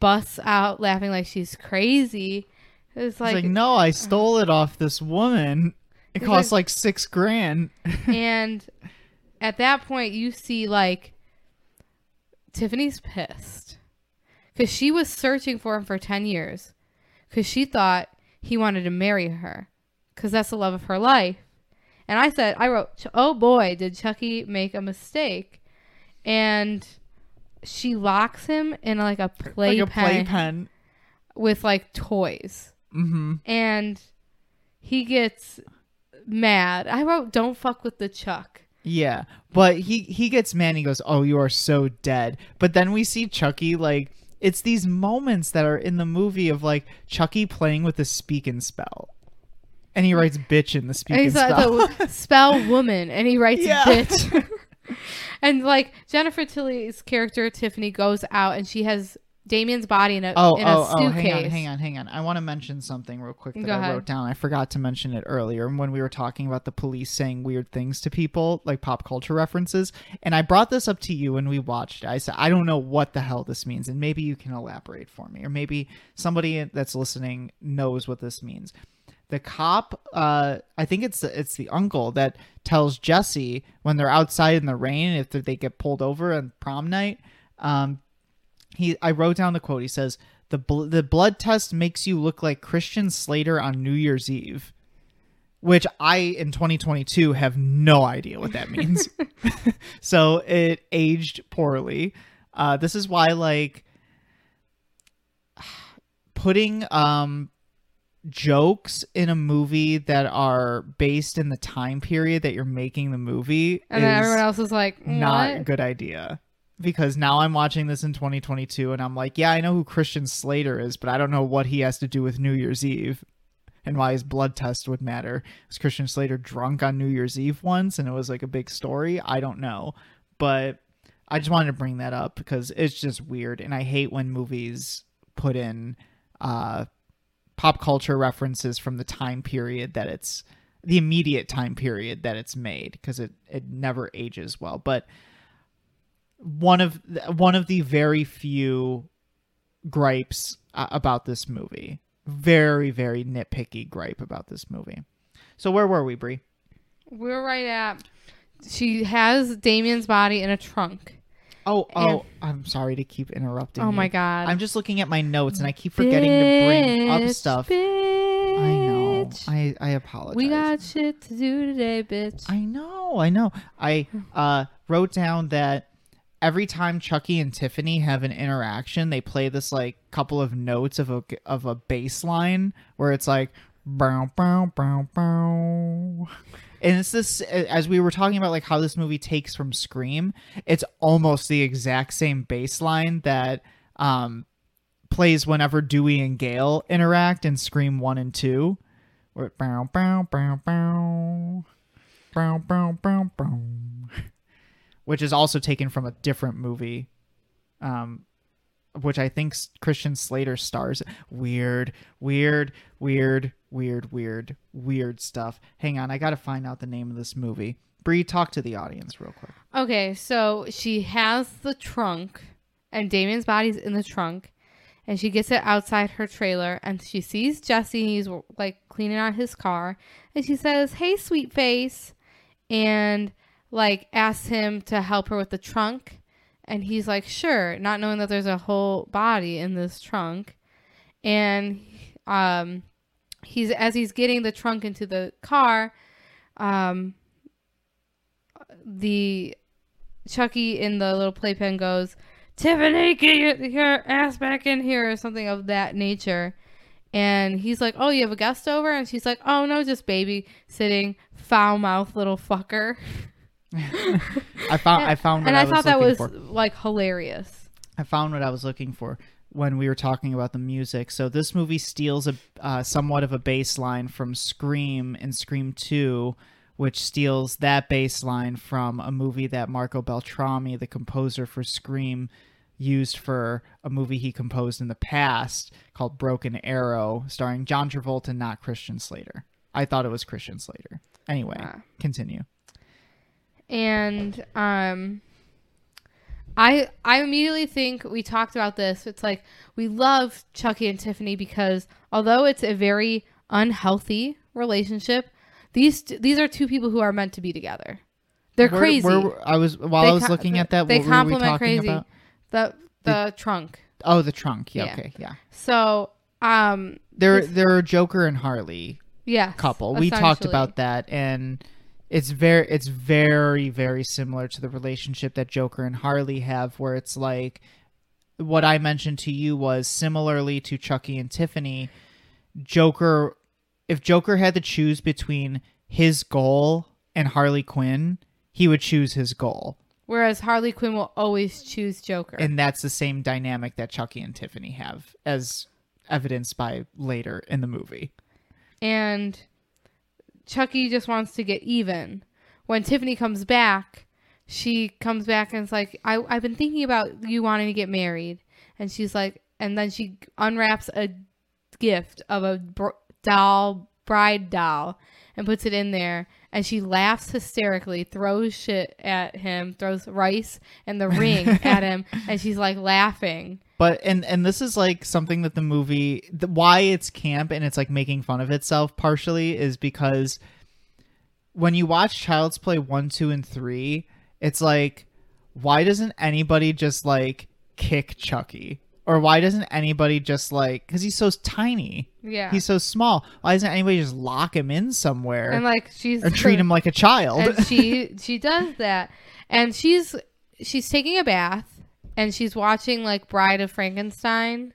busts out laughing like she's crazy. It's like, like, no, I stole it off this woman. It He's costs like- like six grand. and at that point you see like Tiffany's pissed because she was searching for him for 10 years because she thought he wanted to marry her because that's the love of her life and i said i wrote oh boy did chucky make a mistake and she locks him in like a like playpen a playpen. with like toys Mm-hmm. and he gets mad i wrote don't fuck with the chuck Yeah, but he he gets mad. and He goes, "Oh, you are so dead." But then we see Chucky like it's these moments that are in the movie of like Chucky playing with the speak and spell, and he mm. writes "bitch" in the speak And and spell. the spell woman, and he writes Yeah. bitch. and like Jennifer Tilly's character Tiffany goes out, and she has Damien's body in a Oh, in a oh, oh, hang on, hang on, hang on. I want to mention something real quick that Go I ahead. wrote down. I forgot to mention it earlier when we were talking about the police saying weird things to people, like pop culture references. And I brought this up to you when we watched it. I said, I don't know what the hell this means, and maybe you can elaborate for me, or maybe somebody that's listening knows what this means. the cop uh i think it's it's the uncle that tells jesse when they're outside in the rain if they get pulled over on prom night um he i wrote down the quote. He says the bl- the blood test makes you look like christian slater on new year's eve which i in 2022 have no idea what that means. So it aged poorly. Uh this is why like putting um jokes in a movie that are based in the time period that you're making the movie And is everyone else is like, what? not a good idea because now I'm watching this in 2022 and I'm like, yeah, I know who Christian Slater is, but I don't know what he has to do with New Year's Eve and why his blood test would matter. Was Christian Slater drunk on New Year's Eve once and it was like a big story? I don't know. But I just wanted to bring that up because it's just weird and I hate when movies put in uh pop culture references from the time period that it's the immediate time period that it's made because it it never ages well but one of the, one of the very few gripes uh, about this movie very very nitpicky gripe about this movie so where were we Brie? We're right at. She has Damien's body in a trunk. oh And- oh i'm sorry to keep interrupting Oh you. my god. i'm just looking at my notes and i keep forgetting to bring up stuff Bitch. i know i i apologize We got shit to do today, bitch. I know, I know. I uh, wrote down that every time Chucky and Tiffany have an interaction, they play this like couple of notes of a of a bass line where it's like bow bow bow bow. And it's this as we were talking about like how this movie takes from Scream, it's almost the exact same bass line that um plays whenever Dewey and Gale interact in Scream 1 and 2. Where bow bow bow bow bow bow bow bow, which is also taken from a different movie, um, which I think Christian Slater stars. Weird, weird, weird, weird, weird, weird stuff. Hang on, I gotta find out the name of this movie. Brie, talk to the audience real quick. Okay, so she has the trunk, and Damien's body's in the trunk, and she gets it outside her trailer, and she sees Jesse. He's like cleaning out his car, and she says, "Hey, sweet face," and like asks him to help her with the trunk, and he's like, "Sure," not knowing that there's a whole body in this trunk, and um, he's as he's getting the trunk into the car, um, the Chucky in the little playpen goes, Tiffany, get your, your ass back in here, or something of that nature. And he's like, Oh, you have a guest over? And she's like, Oh, no, just baby sitting, foul mouth little fucker. I found I found what and I, I, was thought that was for. like hilarious. I found what I was looking for when we were talking about the music. So this movie steals a uh, somewhat of a bass line from Scream and Scream Two, which steals that bass line from a movie that Marco Beltrami, the composer for Scream, used for a movie he composed in the past called Broken Arrow, starring John Travolta, not Christian Slater. I thought it was Christian Slater. Anyway, Ah. continue. And um I I immediately think we talked about this. It's like we love Chucky and Tiffany because although it's a very unhealthy relationship, these these are two people who are meant to be together. They're Where- crazy. where- I was while They I was co- looking at that. they what were we talking crazy. about? the the trunk. Oh, the trunk. Yeah, Yeah. Okay. Yeah. So um They're they're Joker and Harley yeah couple. We talked about that, and it's very it's very very similar to the relationship that Joker and Harley have, where it's like what I mentioned to you was similarly to Chucky and Tiffany. Joker, if Joker had to choose between his goal and Harley Quinn, he would choose his goal. Whereas Harley Quinn will always choose Joker. And that's the same dynamic that Chucky and Tiffany have, as evidenced by later in the movie. and Chucky just wants to get even. When Tiffany comes back, she comes back and it's like, I, I've been thinking about you wanting to get married. And she's like, and then she unwraps a gift of a br- doll, bride doll, and puts it in there. and she laughs hysterically, throws shit at him, throws rice and the ring at him, and she's like laughing. But and and this is like something that the movie the, why it's camp and it's like making fun of itself partially is because when you watch Child's Play 1, 2 and 3, it's like why doesn't anybody just like kick Chucky? Or why doesn't anybody just like cuz he's so tiny. Yeah. He's so small. Why doesn't anybody just lock him in somewhere and like she's or treat him like a child? and she she does that and she's she's taking a bath and she's watching like bride of frankenstein.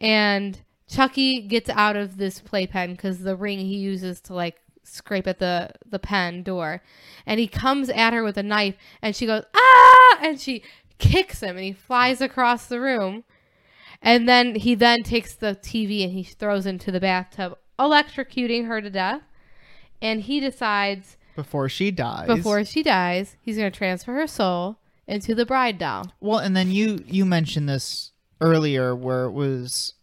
And chucky gets out of this playpen because the ring he uses to like scrape at the the pen door. And he comes at her with a knife and she goes ah! And she kicks him and he flies across the room. And then he then takes the tv and he throws into the bathtub electrocuting her to death. And he decides before she dies. before she dies, he's going to transfer her soul into the bride doll. Well, and then you you mentioned this earlier where it was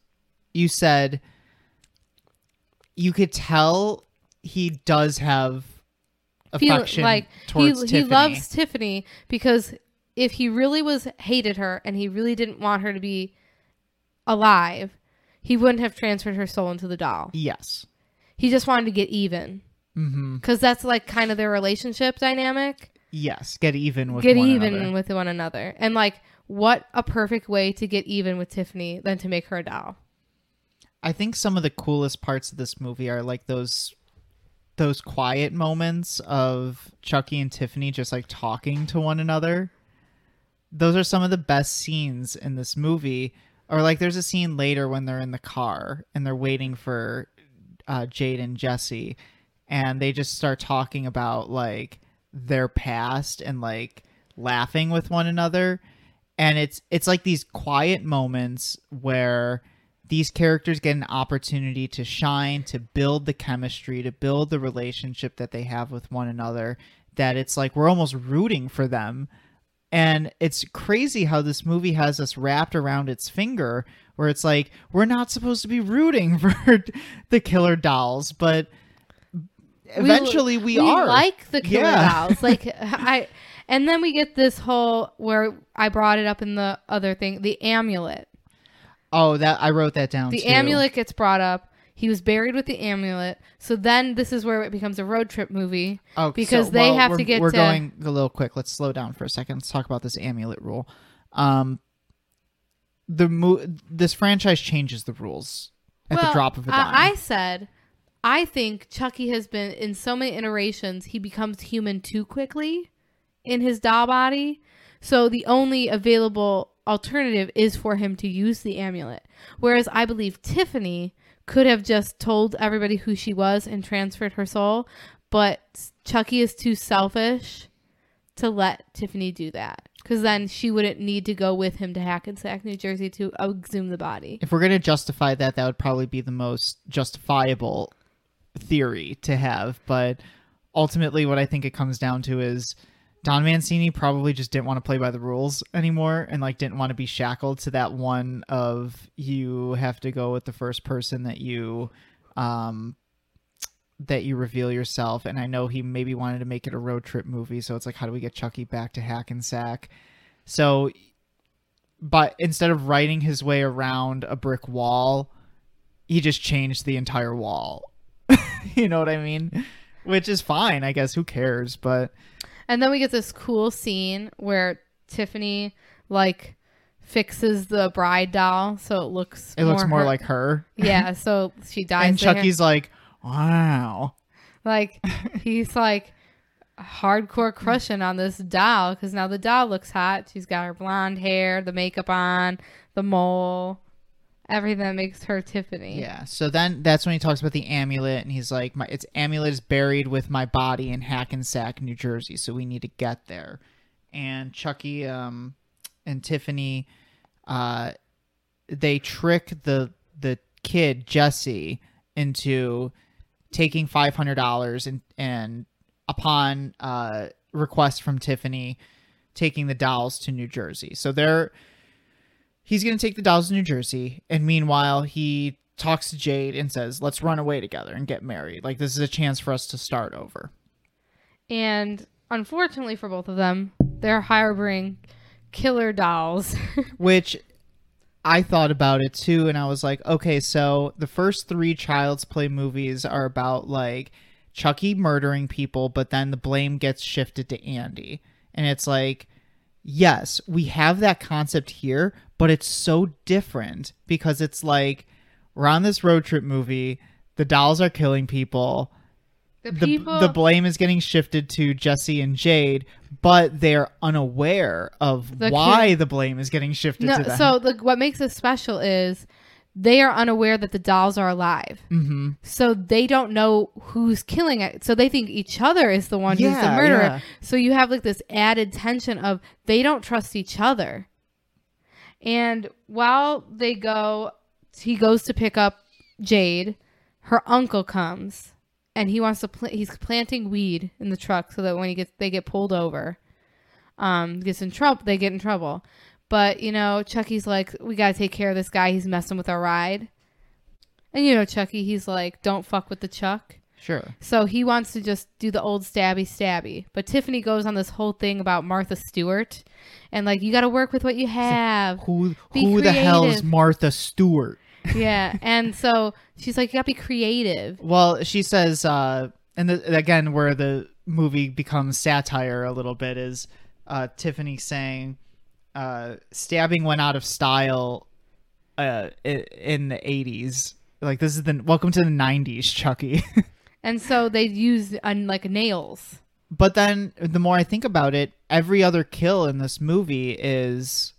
you said you could tell he does have Feel affection like he, towards he Tiffany. loves Tiffany because if he really was hated her and he really didn't want her to be alive, he wouldn't have transferred her soul into the doll. yes. He just wanted to get even Mm-hmm. because that's like kind of their relationship dynamic. Yes. Get even with get one even another. with one another, and like what a perfect way to get even with Tiffany than to make her a doll. I think some of the coolest parts of this movie are like those those quiet moments of Chucky and Tiffany just like talking to one another. Those are some of the best scenes in this movie. Or like there's a scene later when they're in the car and they're waiting for uh, Jade and Jesse and they just start talking about like their past and like laughing with one another. And it's it's like these quiet moments where these characters get an opportunity to shine to build the chemistry to build the relationship that they have with one another that it's like we're almost rooting for them. And it's crazy how this movie has us wrapped around its finger where it's like we're not supposed to be rooting for the killer dolls but eventually we, are like the killer Yeah. dolls like i and then we get this whole where i brought it up in the other thing the amulet oh that i wrote that down the too. amulet gets brought up he was buried with the amulet so then this is where it becomes a road trip movie Oh, because they well, have to get We're to- going a little quick. Let's slow down for a second. Let's talk about this amulet rule. Um, the mo- this franchise changes the rules at the drop of a dime. I, I said i think chucky has been in so many iterations he becomes human too quickly in his doll body. So the only available alternative is for him to use the amulet. Whereas i believe tiffany could have just told everybody who she was and transferred her soul but chucky is too selfish to let tiffany do that because then she wouldn't need to go with him to hackensack new jersey to exhume the body. If we're gonna justify that, that would probably be the most justifiable theory to have. But ultimately, what I think it comes down to is Don Mancini probably just didn't want to play by the rules anymore, and like didn't want to be shackled to that one of you have to go with the first person that you um that you reveal yourself and i know he maybe wanted to make it a road trip movie so it's like how do we get chucky back to hackensack so but instead of writing his way around a brick wall he just changed the entire wall you know what i mean? Which is fine i guess. Who cares? But And then we get this cool scene where Tiffany like fixes the bride doll so it looks it looks more her- like her. Yeah so she dies and chucky's like wow. Like he's like hardcore crushing on this doll because now the doll looks hot. She's got her blonde hair the makeup on the mole everything that makes her Tiffany Yeah. So then that's when he talks about the amulet, and he's like, "My its amulet is buried with my body in Hackensack, New Jersey. So we need to get there." And Chucky, um, and Tiffany, uh, they trick the the kid Jesse into taking five hundred dollars and and upon uh request from Tiffany, taking the dolls to New Jersey. So they're he's going to take the dolls to New Jersey, and meanwhile, he talks to Jade and says, "Let's run away together and get married. Like this is a chance for us to start over." And unfortunately for both of them, they're harboring killer dolls. Which I thought about it too, and I was like, okay, so the first three Child's Play movies are about like Chucky murdering people, but then the blame gets shifted to Andy. And it's like, yes, we have that concept here, but it's so different because it's like we're on this road trip movie, the dolls are killing people. the The, people the blame is getting shifted to Jesse and Jade, but they're unaware of The why kid- the blame is getting shifted no, to them. so the, what makes this special is they are unaware that the dolls are alive. hmm So they don't know who's killing it. So they think each other is the one who's the murderer. yeah. So you have like this added tension of they don't trust each other. And while they go, he goes to pick up Jade. Her uncle comes, and he wants to. Pl- he's planting weed in the truck so that when he gets, they get pulled over. Um, gets in trouble. They get in trouble. But you know, Chucky's like, we gotta take care of this guy. He's messing with our ride. And you know, Chucky, he's like, don't fuck with the Chuck. Sure. So he wants to just do the old stabby stabby. But Tiffany goes on this whole thing about Martha Stewart and like you got to work with what you have. Who Be who the hell is. Martha Stewart? yeah. And so she's like you got to be creative. Well, she says, uh, and the, again, where the movie becomes satire a little bit is uh, Tiffany saying, uh, "Stabbing went out of style uh, in the '80s. Like this is the welcome to the '90s, Chucky." And so they use uh, like nails. but then the more I think about it, every other kill in this movie is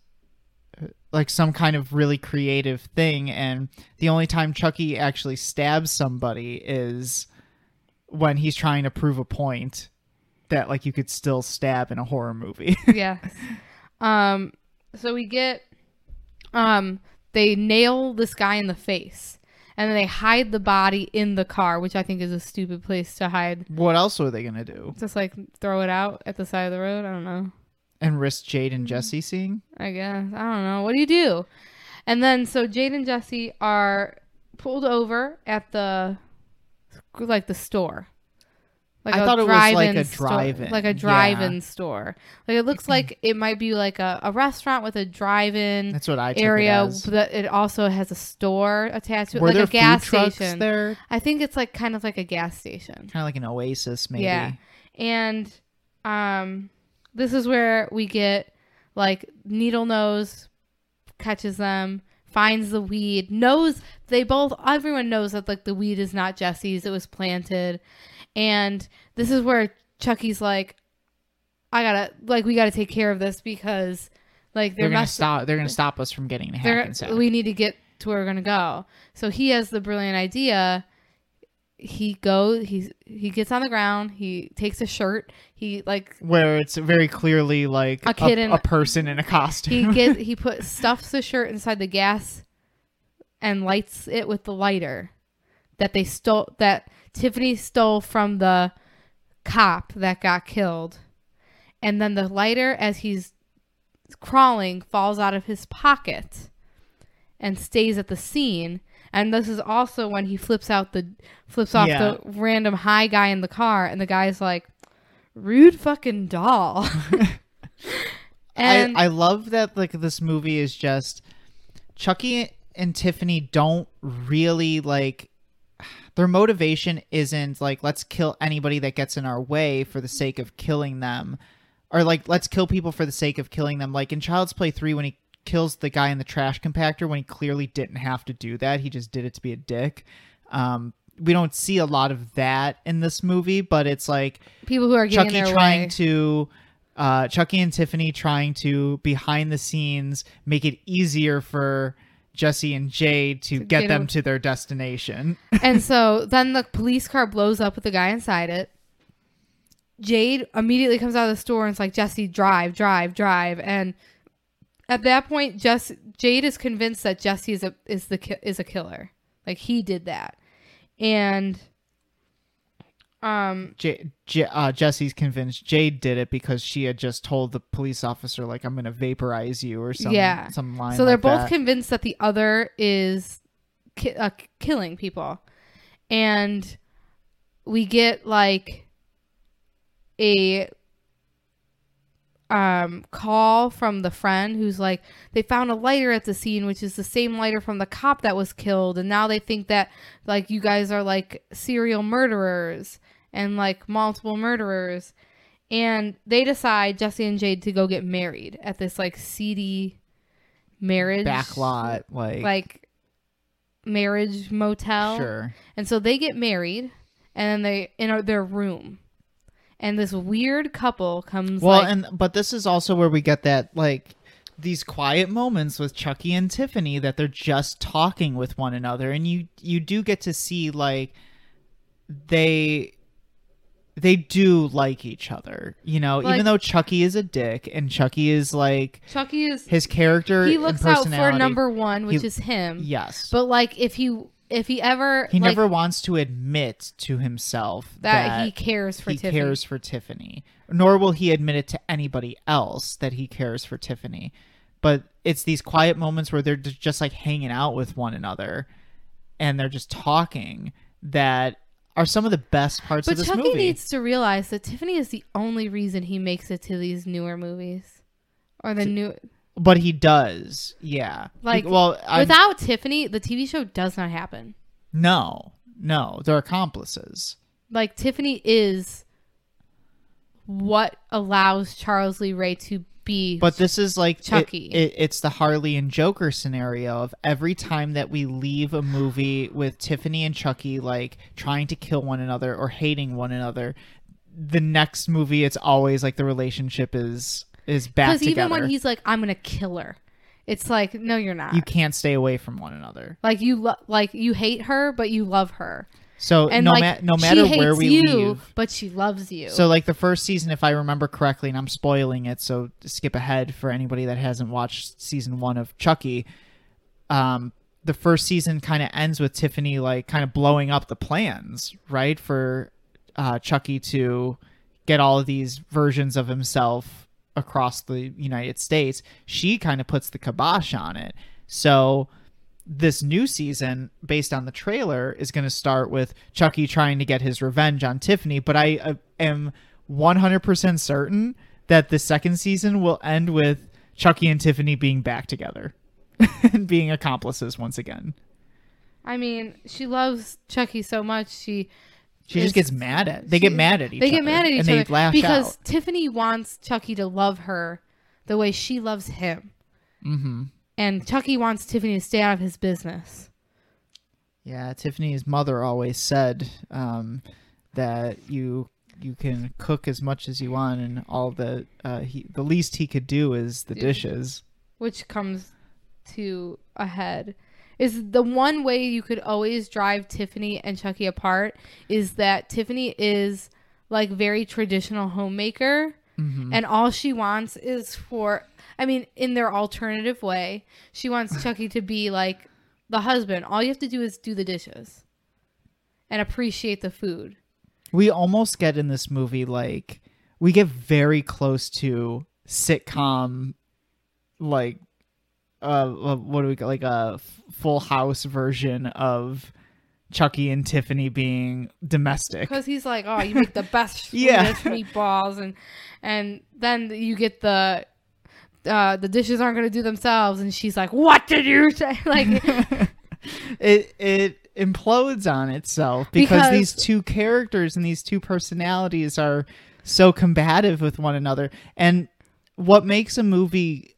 uh, like some kind of really creative thing and the only time Chucky actually stabs somebody is when he's trying to prove a point that like you could still stab in a horror movie. yeah. Um so we get um they nail this guy in the face. And then they hide the body in the car, which I think is a stupid place to hide. what else were they going to do? Just like throw it out at the side of the road. I don't know. And risk Jade and mm. Jesse seeing? I guess. I don't know. What do you do? And then so Jade and Jesse are pulled over at the like the store. Like I a thought it was like a sto- drive-in. like a drive-in store. Like it looks like it might be like a, a restaurant with a drive-in That's what I area, it but it also has a store attached to it, Were like there a gas station. there? I think it's like kind of like a gas station. Kind of like an oasis, maybe. Yeah. And um this is where we get like Needle Nose catches them, finds the weed, knows they both everyone knows that like the weed is not Jesse's, it was planted. And this is where Chucky's like I gotta like we gotta take care of this because like They're, they're, gonna mess- stop. They're gonna stop us from getting to they're- we need to get to where we're gonna go. So he has the brilliant idea. He goes. He he gets on the ground. He takes a shirt. He like where it's very clearly like A a, kid in- a person in a costume. he gets he put stuffs the shirt inside the gas and lights it with the lighter that they stole that Tiffany stole from the cop that got killed. And then the lighter as he's crawling falls out of his pocket and stays at the scene. And this is also when he flips out the flips off Yeah. the random high guy in the car and the guy's like rude fucking doll. and I, I love that like this movie is just Chucky and Tiffany don't really like their motivation isn't like let's kill anybody that gets in our way for the sake of killing them or like let's kill people for the sake of killing them like in Child's Play 3 when he kills the guy in the trash compactor when he clearly didn't have to do that he just did it to be a dick um we don't see a lot of that in this movie but it's like people who are getting Chucky trying way. to uh, Chucky and Tiffany trying to behind the scenes make it easier for Jesse and Jade to, get, them to their destination. and so then the police car blows up with the guy inside it. Jade immediately comes out of the store and it's like, Jesse, drive, drive, drive. And at that point, Jess, Jade is convinced that Jesse is a is the is a killer. Like he did that, and um, J- J- uh, Jesse's convinced Jade did it because she had just told the police officer like I'm gonna vaporize you or some Yeah. some line. so they're like both that. convinced that the other is ki- uh, killing people, and we get like a um call from the friend who's like they found a lighter at the scene which is the same lighter from the cop that was killed and now they think that like you guys are like serial murderers and like multiple murderers. And they decide Jesse and Jade to go get married at this like seedy marriage Backlot, like, like marriage motel. Sure. and so they get married and then they in their room. And this weird couple comes Well, like, and but this is also where we get that like these quiet moments with Chucky and Tiffany that they're just talking with one another, and you you do get to see like they they do like each other, you know, Like- even though Chucky is a dick and Chucky is like Chucky is his character. he looks out for number one, which He- is him. Yes, But like if he if he ever he like, never wants to admit to himself that, that, he cares for he Tiffany. cares for Tiffany, nor will he admit it to anybody else that he cares for Tiffany. But it's these quiet moments where they're just like hanging out with one another and they're just talking that are some of the best parts But of this movie. But Chucky needs to realize that Tiffany is the only reason he makes it to these newer movies. Or the new but he does, yeah. Like, well, I'm, without Tiffany, the TV show does not happen. no, no, they're accomplices. Like Tiffany is what allows Charles Lee Ray to be But this is like it- Chucky. It, it's the Harley and Joker scenario of every time that we leave a movie with Tiffany and Chucky like trying to kill one another or hating one another, the next movie it's always like the relationship is is back because even when he's like, "I'm gonna kill her," it's like, no, you're not. you can't stay away from one another. like you, lo- like you hate her, but you love her, So and no, like ma- no matter she hates where we you, leave, but she loves you. So like the first season, if I remember correctly, and I'm spoiling it, so skip ahead for anybody that hasn't watched season one of Chucky. Um, the first season kind of ends with Tiffany like kind of blowing up the plans, right, for uh, Chucky to get all of these versions of himself across the United States. She kind of puts the kibosh on it. So this new season, based on the trailer, is going to start with Chucky trying to get his revenge on Tiffany. But I uh, am 100% certain that the second season will end with Chucky and Tiffany being back together and being accomplices once again. I mean, she loves Chucky so much. She She is- just gets mad at. They get mad at each they other. get mad at each and other they lash because out. Tiffany wants Chucky to love her the way she loves him, Mm-hmm. And Chucky wants Tiffany to stay out of his business. Yeah, Tiffany's mother always said um, that you you can cook as much as you want, and all the uh, he, the least he could do is the dishes. which comes to a head is the one way you could always drive Tiffany and Chucky apart is that Tiffany is like very traditional homemaker Mm-hmm. and all she wants is for I mean in their alternative way she wants Chucky to be like the husband all you have to do is do the dishes and appreciate the food We almost get in this movie like we get very close to sitcom, like uh, uh, what do we got? Like a Full House version of Chucky and Tiffany being domestic. because he's like, "Oh, you make the best Yeah. meatballs," and and then you get the uh, the dishes aren't going to do themselves, and she's like, "What did you say?" Like, it it implodes on itself because, Because- these two characters and these two personalities are so combative with one another and what makes a movie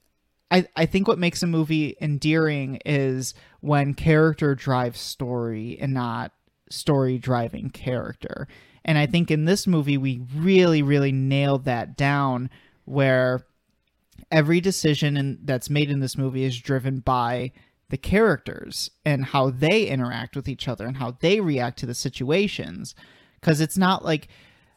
I, I think what makes a movie endearing is when character drives story and not story driving character. And I think in this movie we really, really nailed that down where every decision in, that's made in this movie is driven by the characters and how they interact with each other and how they react to the situations. Because it's not like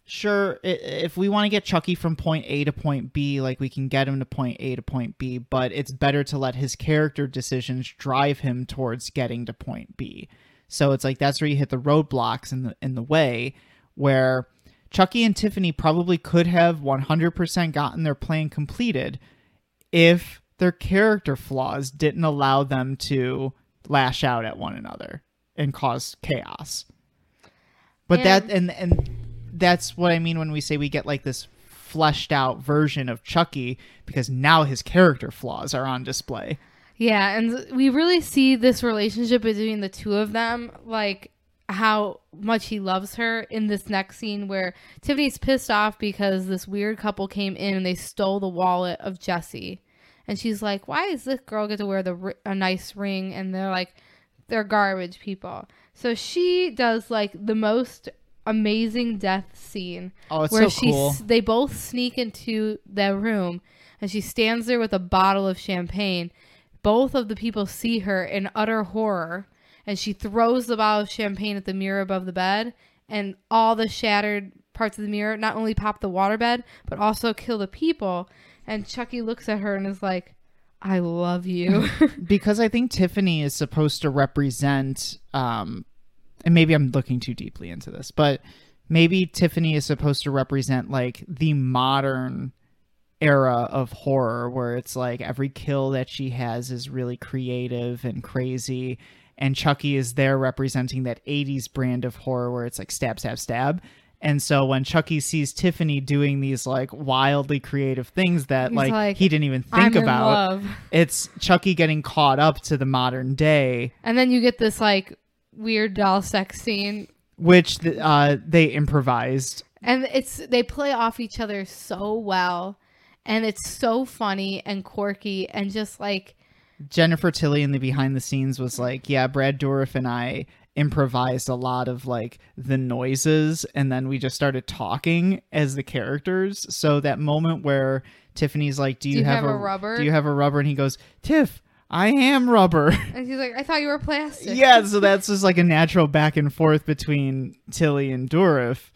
sure if we want to get chucky from point a to point b like we can get him to point a to point b but it's better to let his character decisions drive him towards getting to point b. So it's like that's where you hit the roadblocks in the in the way where chucky and tiffany probably could have 100% gotten their plan completed if their character flaws didn't allow them to lash out at one another and cause chaos. But that and and that's what I mean when we say we get like this fleshed out version of Chucky because now his character flaws are on display. Yeah, and we really see this relationship between the two of them, like how much he loves her in this next scene where Tiffany's pissed off because this weird couple came in and they stole the wallet of Jesse. And she's like, "Why does this girl get to wear the a nice ring?" And they're like, "They're garbage people." So she does like the most amazing death scene Oh, it's where so she cool. they both sneak into their room and she stands there with a bottle of champagne. Both of the people see her in utter horror and she throws the bottle of champagne at the mirror above the bed and all the shattered parts of the mirror not only pop the waterbed but also kill the people and Chucky looks at her and is like I love you. because I think Tiffany is supposed to represent um and maybe I'm looking too deeply into this, but maybe Tiffany is supposed to represent like the modern era of horror where it's like every kill that she has is really creative and crazy and Chucky is there representing that 80s brand of horror where it's like stab stab stab. And so when Chucky sees Tiffany doing these like wildly creative things that like, like, he didn't even I'm think about it's Chucky getting caught up to the modern day, And then you get this like weird doll sex scene. Which uh, they improvised. and it's they play off each other so well. And it's so funny and quirky and just like Jennifer Tilly in the behind the scenes was like, "Yeah, Brad Dourif and I improvised a lot of like the noises, and then we just started talking as the characters." So that moment where Tiffany's like, "Do you, you have, have a rubber?" Do you have a rubber?" and he goes, "Tiff, I am rubber." and he's like i thought you were plastic yeah, so that's just like a natural back and forth between Tilly and Dourif,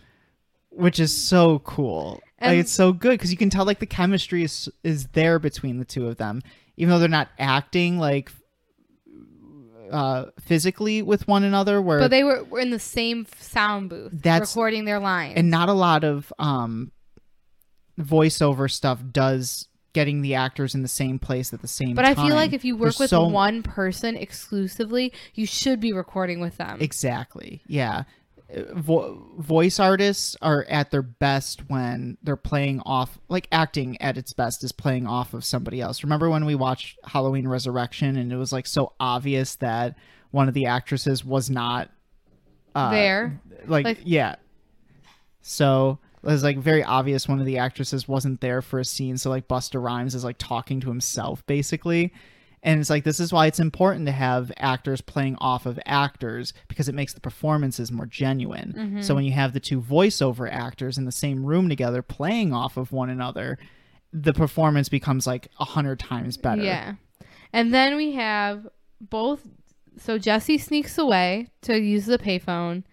which is so cool. like it's so good because you can tell like the chemistry is is there between the two of them, even though they're not acting like uh physically with one another. Where but they were, were in the same sound booth That's- recording their lines and not a lot of um voiceover stuff does getting the actors in the same place at the same but time. i feel like if you work There's with so- one person exclusively you should be recording with them Exactly. Yeah. Vo- voice artists are at their best when they're playing off, like acting at its best is playing off of somebody else. Remember when we watched Halloween Resurrection and it was like so obvious that one of the actresses was not uh, there Like, Like- yeah. So it was like very obvious one of the actresses wasn't there for a scene. So like Busta Rhymes is like talking to himself basically. And it's like this is why it's important to have actors playing off of actors because it makes the performances more genuine. Mm-hmm. So when you have the two voiceover actors in the same room together playing off of one another, the performance becomes like a hundred times better. Yeah. And then we have both. So Jesse sneaks away to use the payphone,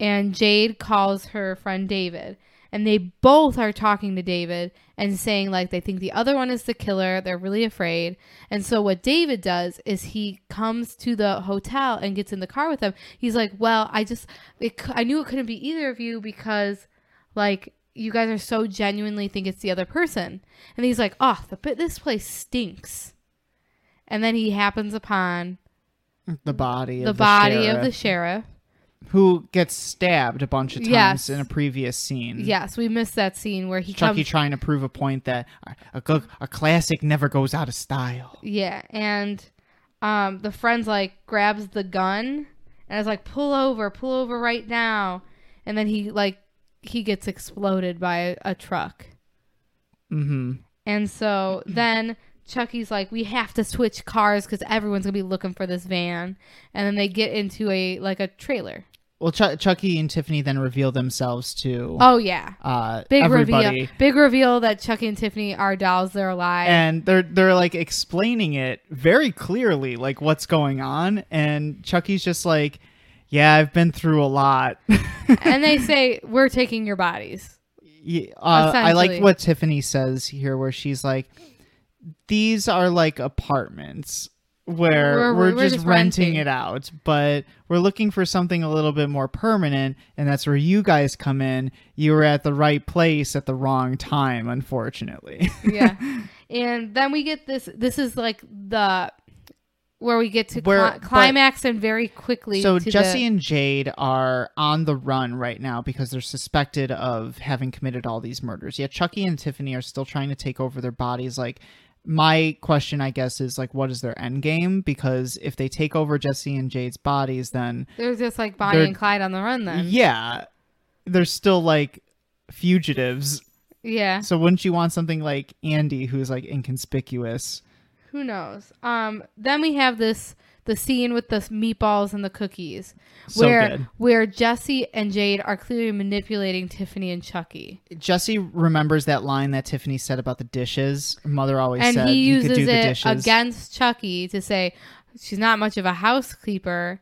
and Jade calls her friend David. And they both are talking to David and saying, like, they think the other one is the killer. They're really afraid. And so, what David does is he comes to the hotel and gets in the car with them. He's like, Well, I just, it, I knew it couldn't be either of you because, like, you guys are so genuinely think it's the other person. And he's like, Oh, the, but this place stinks and then he happens upon The body the of body the of the sheriff, sheriff. Who gets stabbed a bunch of times Yes. in a previous scene. Yes, we missed that scene where he Chucky comes. trying to prove a point that a, a, a classic never goes out of style. Yeah, and um, the friend's like grabs the gun and is like, "Pull over, pull over right now!" And then he like he gets exploded by a, a truck. Mm-hmm. And so then Chucky's like, we have to switch cars because everyone's gonna be looking for this van. And then they get into a like a trailer. Well, Ch- Chucky and Tiffany then reveal themselves to Oh yeah, uh, big everybody, reveal. Big reveal that Chucky and Tiffany are dolls. They're alive. and they're they're like explaining it very clearly, like what's going on. And Chucky's just like, "Yeah, I've been through a lot." and they say we're taking your bodies. Yeah, uh, I like what Tiffany says here, where she's like, "These are like apartments where We're- we're, we're just, just renting, renting. it out, but we're looking for something a little bit more permanent, and that's where you guys come in. You were at the right place at the wrong time, unfortunately." Yeah. and then we get this this is like the where we get to Where- but- climax and very quickly. So Jesse the, and Jade are on the run right now because they're suspected of having committed all these murders. Yet Chucky and Tiffany are still trying to take over their bodies. Like my question, I guess, is like, what is their end game? Because if they take over Jesse and Jade's bodies, then They're just like Bonnie and Clyde on the run. Then yeah, they're still like fugitives. yeah. So wouldn't you want something like Andy, who's like inconspicuous? Who knows? Um. Then we have this the scene with the meatballs and the cookies, So where good. where Jesse and Jade are clearly manipulating Tiffany and Chucky, Jesse remembers that line that Tiffany said about the dishes. Mother always and said he you uses could do the it dishes. against Chucky to say she's not much of a housekeeper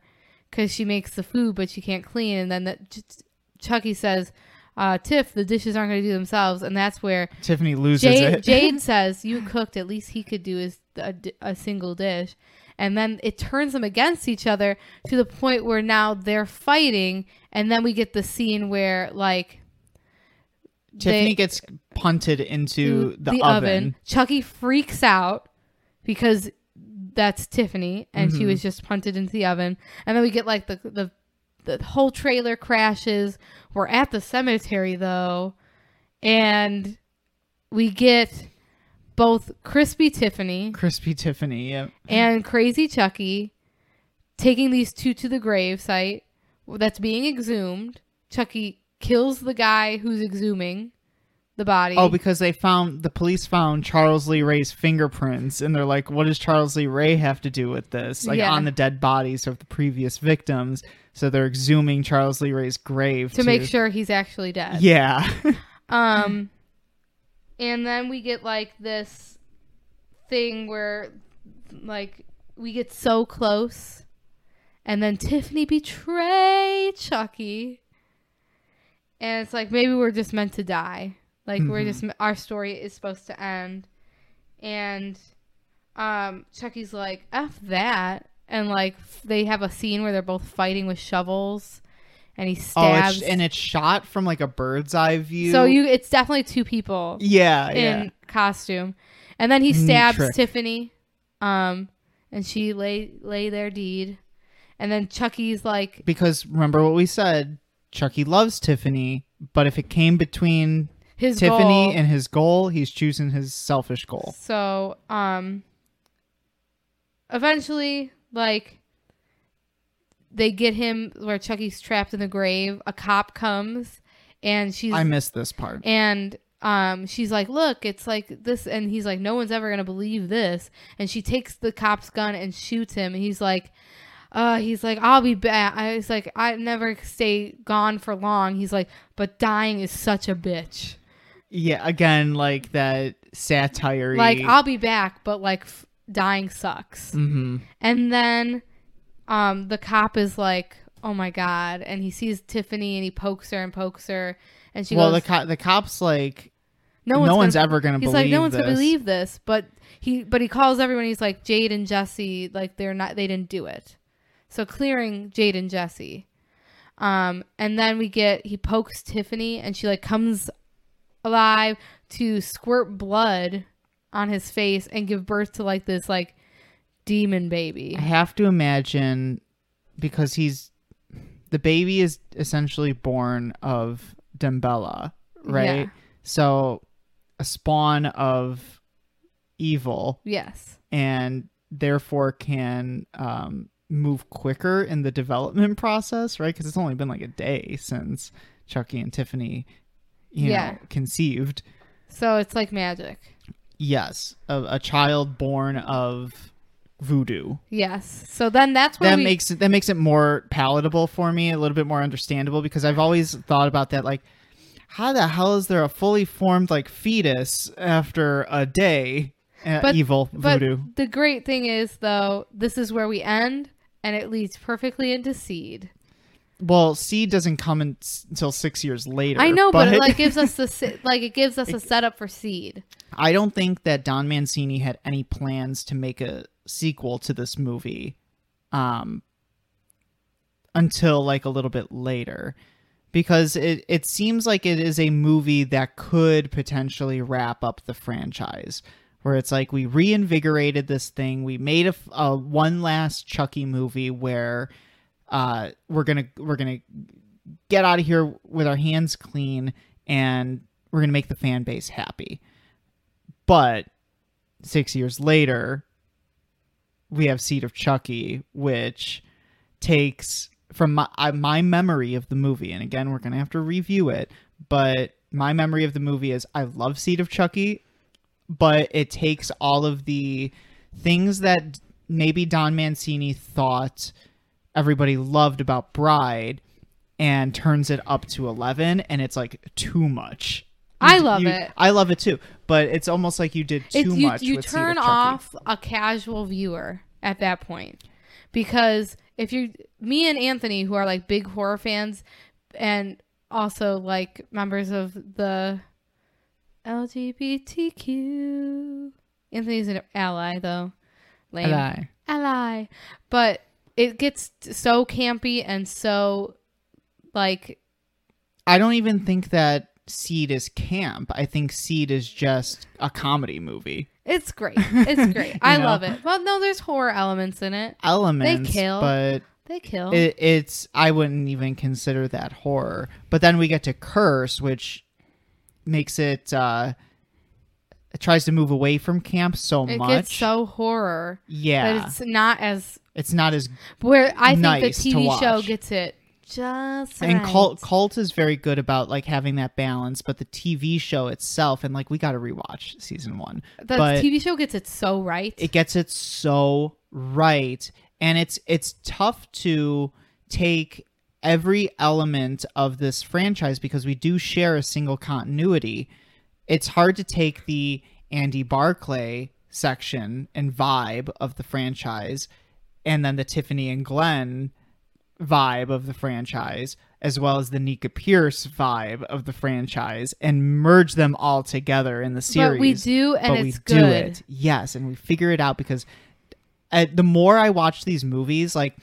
because she makes the food but she can't clean. And then the, Ch- Chucky says, uh, "Tiff, the dishes aren't going to do themselves," and that's where Tiffany loses Jade, it. Jade says, "You cooked. At least he could do his a, a single dish." And then it turns them against each other to the point where now they're fighting, and then we get the scene where like Tiffany they- gets punted into to the, oven. Chucky freaks out because that's Tiffany, and she Mhm. was just punted into the oven. And then we get like the the the whole trailer crashes. We're at the cemetery though, and we get both crispy Tiffany Crispy Tiffany. Yeah. and crazy Chucky taking these two to the grave site that's being exhumed. Chucky kills the guy who's exhuming the body. Oh, because they found the police found Charles Lee Ray's fingerprints, and they're like, "What does Charles Lee Ray have to do with this?" Like Yeah. on the dead bodies of the previous victims. So they're exhuming Charles Lee Ray's grave to make sure he's actually dead. Yeah. Um, and then we get like this thing where, like, we get so close, and then Tiffany betray Chucky, and it's like maybe we're just meant to die. Like we're Mhm. just our story is supposed to end, and um, Chucky's like f that, and like f- they have a scene where they're both fighting with shovels, and he oh, stabs. it's, and it's shot from like a bird's eye view. So you, it's definitely two people Yeah. in Yeah. costume, and then he stabs trick. Tiffany, um, and she lay lay their deed, and then Chucky's like, Because remember what we said. Chucky loves Tiffany, but if it came between his Tiffany goal. and his goal, he's choosing his selfish goal. so um, eventually, like. They get him where Chucky's trapped in the grave. A cop comes, and she's I missed this part. and um she's like look it's like this and he's like no one's ever gonna believe this and she takes the cop's gun and shoots him and he's like uh he's like i'll be back i was like i never stay gone for long he's like but dying is such a bitch Yeah, again, like that satire. like i'll be back but like f- dying sucks hmm and then um the cop is like oh my god and he sees tiffany and he pokes her and pokes her and she Well, goes Well, the co- the cops like no no one's, one's, gonna ever gonna He's believe like, no one's this. gonna believe this, but he, but he calls everyone. He's like, Jade and Jesse, like they're not, they didn't do it. So clearing Jade and Jesse, um, and then we get he pokes Tiffany, and she like comes alive to squirt blood on his face and give birth to like this like demon baby. I have to imagine because he's the baby is essentially born of Damballa, right? Yeah. So a spawn of evil Yes. and therefore can um, move quicker in the development process, right? Because it's only been like a day since Chucky and Tiffany, you Yeah. know, conceived. So it's like magic. Yes, a, a child born of voodoo. Yes. So then that's where that we, makes it that makes it more palatable for me, a little bit more understandable because I've always thought about that like how the hell is there a fully formed like fetus after a day? Uh, But- evil But voodoo. the great thing is, though, this is where we end, and it leads perfectly into seed. Well, seed doesn't come in, until six years later. I know, but, it like gives us the se- like it gives us a setup for seed. I don't think that Don Mancini had any plans to make a sequel to this movie, um, until like a little bit later, because it it seems like it is a movie that could potentially wrap up the franchise. where it's like we reinvigorated this thing. We made a, a one last Chucky movie where uh, we're gonna we're gonna get out of here with our hands clean and we're gonna make the fan base happy. But six years later, we have Seed of Chucky, which takes from my my memory of the movie, and again, we're gonna have to review it. But my memory of the movie is I love Seed of Chucky, but it takes all of the things that maybe Don Mancini thought everybody loved about Bride and turns it up to 11 and it's like too much. I love you- it. I love it too, but it's almost like you did too It's, much you with Seed turn off a casual viewer at that point. Because if you me and Anthony who are like big horror fans and also like members of the LGBTQ Anthony's an ally though. Lame. Ally. ally. But it gets so campy and so like I don't even think that Seed is camp. I think Seed is just a comedy movie. it's great it's great I know? love it well no there's horror elements in it Elements, they kill. but they kill it, it's I wouldn't even consider that horror. But then we get to Curse, which makes it uh it tries to move away from camp so much. it much. gets so horror yeah, that it's not as it's not as where I think the TV show gets it just and right. cult cult is very good about like having that balance but the tv show itself and like we got to rewatch season one the but TV show gets it so right. it gets it so right and it's it's tough to take every element of this franchise because we do share a single continuity it's hard to take the andy barclay section and vibe of the franchise and then the tiffany and glen vibe of the franchise as well as the nika pierce vibe of the franchise and merge them all together in the series but we do, and but it's we good. do it. Yes, and we figure it out because uh, the more I watch these movies, like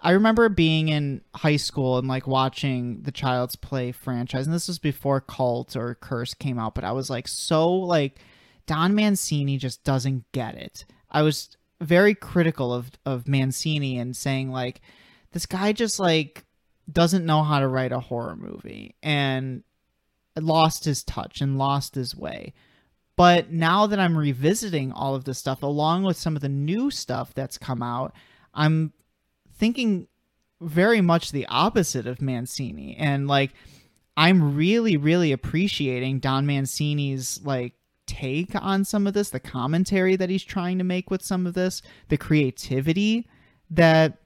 I remember being in high school and like watching the Child's Play franchise, and this was before Cult or Curse came out, but I was like so like Don Mancini just doesn't get it. I was very critical of of Mancini and saying like this guy just like doesn't know how to write a horror movie and lost his touch and lost his way. But now that I'm revisiting all of this stuff, along with some of the new stuff that's come out, I'm thinking very much the opposite of Mancini. And like, I'm really, really appreciating Don Mancini's like take on some of this, the commentary that he's trying to make with some of this, the creativity that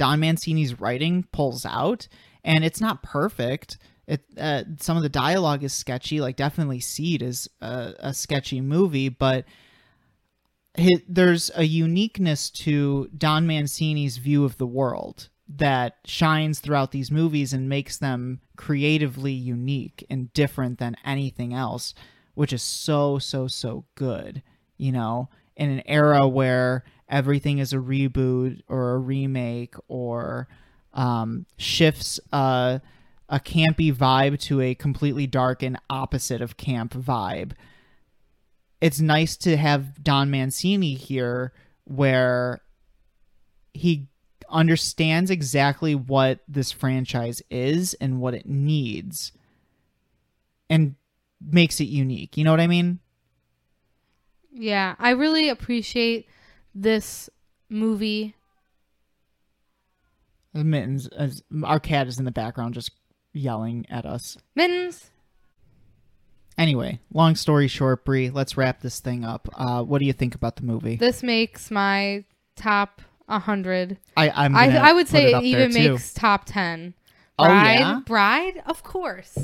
Don Mancini's writing pulls out. And it's not perfect. It uh, some of the dialogue is sketchy. Like definitely Seed is a, a sketchy movie, but hi there's a uniqueness to Don Mancini's view of the world that shines throughout these movies and makes them creatively unique and different than anything else, which is so so so good. You know, in an era where everything is a reboot or a remake or um, shifts a campy vibe to a completely dark and opposite of camp vibe. It's nice to have Don Mancini here where he understands exactly what this franchise is and what it needs and makes it unique. You know what I mean? Yeah, I really appreciate this movie. Mittens, as our cat is in the background just yelling at us. Mittens. Anyway, long story short, Brie, let's wrap this thing up. Uh, what do you think about the movie? This makes my top 100. I, I'm I, I would say it it, even makes top 10. Oh, Bride, yeah? Bride, of course.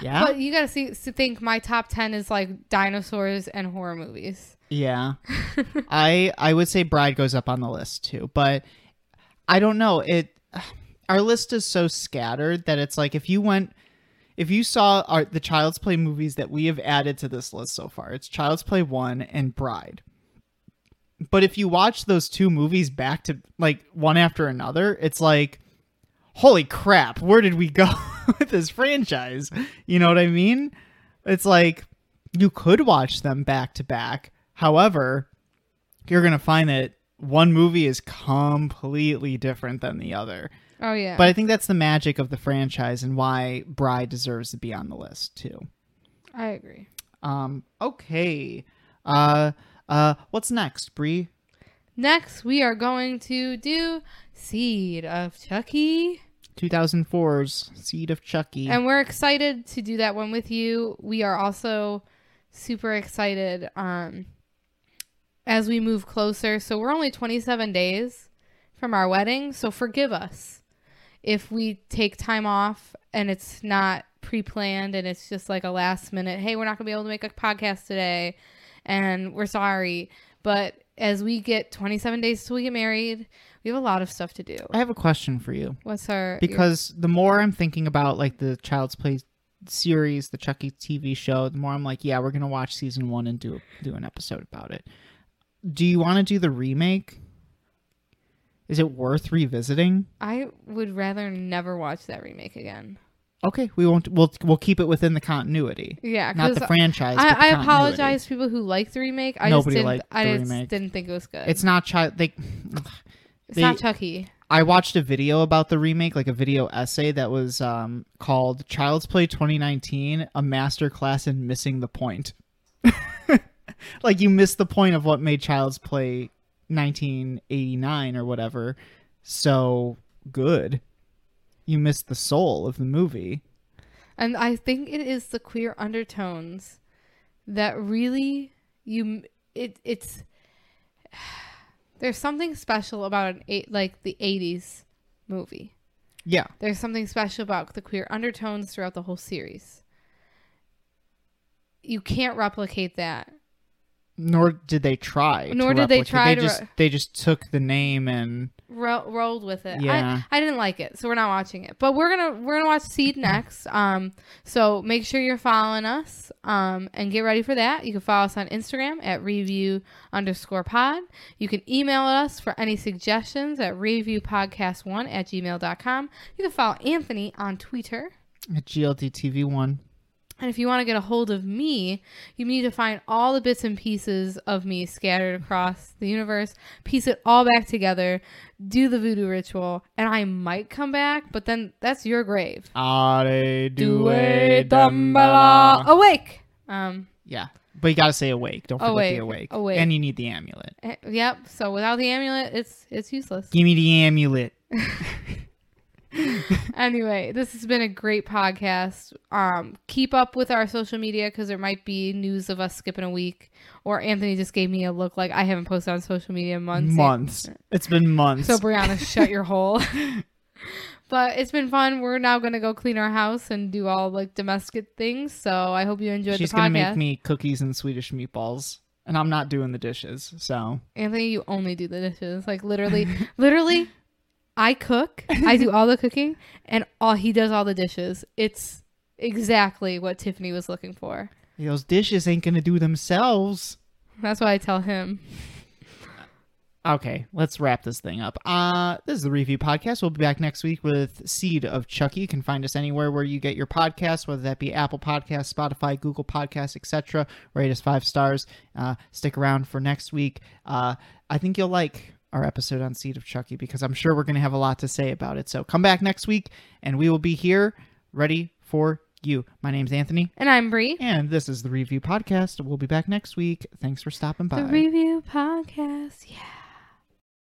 Yeah, But you gotta see to think my top 10 is like dinosaurs and horror movies. Yeah. I I would say Bride goes up on the list too, but I don't know. It our list is so scattered that it's like if you went if you saw our the Child's Play movies that we have added to this list so far, it's Child's Play 1 and Bride. But if you watch those two movies back to like one after another, it's like holy crap, where did we go with this franchise? You know what I mean? It's like you could watch them back to back, However, you're going to find that one movie is completely different than the other. Oh yeah. But I think that's the magic of the franchise and why Bride deserves to be on the list too. I agree. Um, okay. Uh, uh, what's next, Brie? Next, we are going to do Seed of Chucky. 2004's Seed of Chucky. And we're excited to do that one with you. We are also super excited um, as we move closer. So we're only 27 days from our wedding. So forgive us if we take time off and it's not pre planned and it's just like a last minute, hey, we're not going to be able to make a podcast today and we're sorry. But as we get 27 days till we get married, we have a lot of stuff to do. I have a question for you. What's our. Because the more I'm thinking about like the Child's Play series, the Chucky TV show, the more I'm like, yeah, we're gonna watch season one and do do an episode about it. Do you want to do the remake? Is it worth revisiting? I would rather never watch that remake again. Okay, we won't. We'll we'll keep it within the continuity, Yeah, not the franchise. but the I, I apologize to people who like the remake. I Nobody just didn't, liked I the just remake. didn't think it was good. It's not child. They. It's they- not Chucky. I watched a video about the remake, like a video essay that was um, called "Child's Play 2019: A Master Class in Missing the Point." like you missed the point of what made Child's Play 1989 or whatever so good. You missed the soul of the movie. And I think it is the queer undertones that really you it it's there's something special about an eight like the 80s movie. Yeah, There's something special about the queer undertones throughout the whole series. You can't replicate that. Nor did they try. Nor did they replicate- try They to just re- they just took the name and Ro- rolled with it. Yeah. I, I didn't like it, so we're not watching it. But we're gonna we're gonna watch Seed next. Um, so make sure you're following us. Um, and get ready for that. You can follow us on Instagram at review underscore pod. You can email us for any suggestions at reviewpodcast1 at gmail.com. You can follow Anthony on Twitter. at GLD TV one. And if you want to get a hold of me, you need to find all the bits and pieces of me scattered across the universe, piece it all back together, do the voodoo ritual, and I might come back, but then that's your grave. Are it, Damballa. Awake. Um. Yeah, but you gotta say awake. Don't forget Awake, the awake. awake. And you need the amulet. eh, Yep. So without the amulet, it's it's useless. Give me the amulet. anyway, this has been a great podcast. Um, keep up with our social media because there might be news of us skipping a week. Or Anthony just gave me a look like I haven't posted on social media in months. Months. It's been months. So Brianna, shut your hole. but it's been fun. We're now gonna go clean our house and do all like domestic things. So I hope you enjoyed She's the gonna make me cookies and Swedish meatballs, and I'm not doing the dishes. So Anthony, you only do the dishes. Like literally, literally, I cook. I do all the cooking, and all he does all the dishes. It's exactly what Tiffany was looking for. those dishes ain't gonna do themselves. That's why I tell him. Okay, let's wrap this thing up. Uh, this is the review podcast. We'll be back next week with Seed of Chucky. You can find us anywhere where you get your podcasts, whether that be Apple Podcasts, Spotify, Google Podcasts, etc. Rate us five stars. Uh, stick around for next week. Uh, I think you'll like our episode on Seed of Chucky because I'm sure we're going to have a lot to say about it. So come back next week, and we will be here ready for you. My name's Anthony, And I'm Brie. and this is the review podcast. We'll be back next week. Thanks for stopping by. The review podcast. Yeah.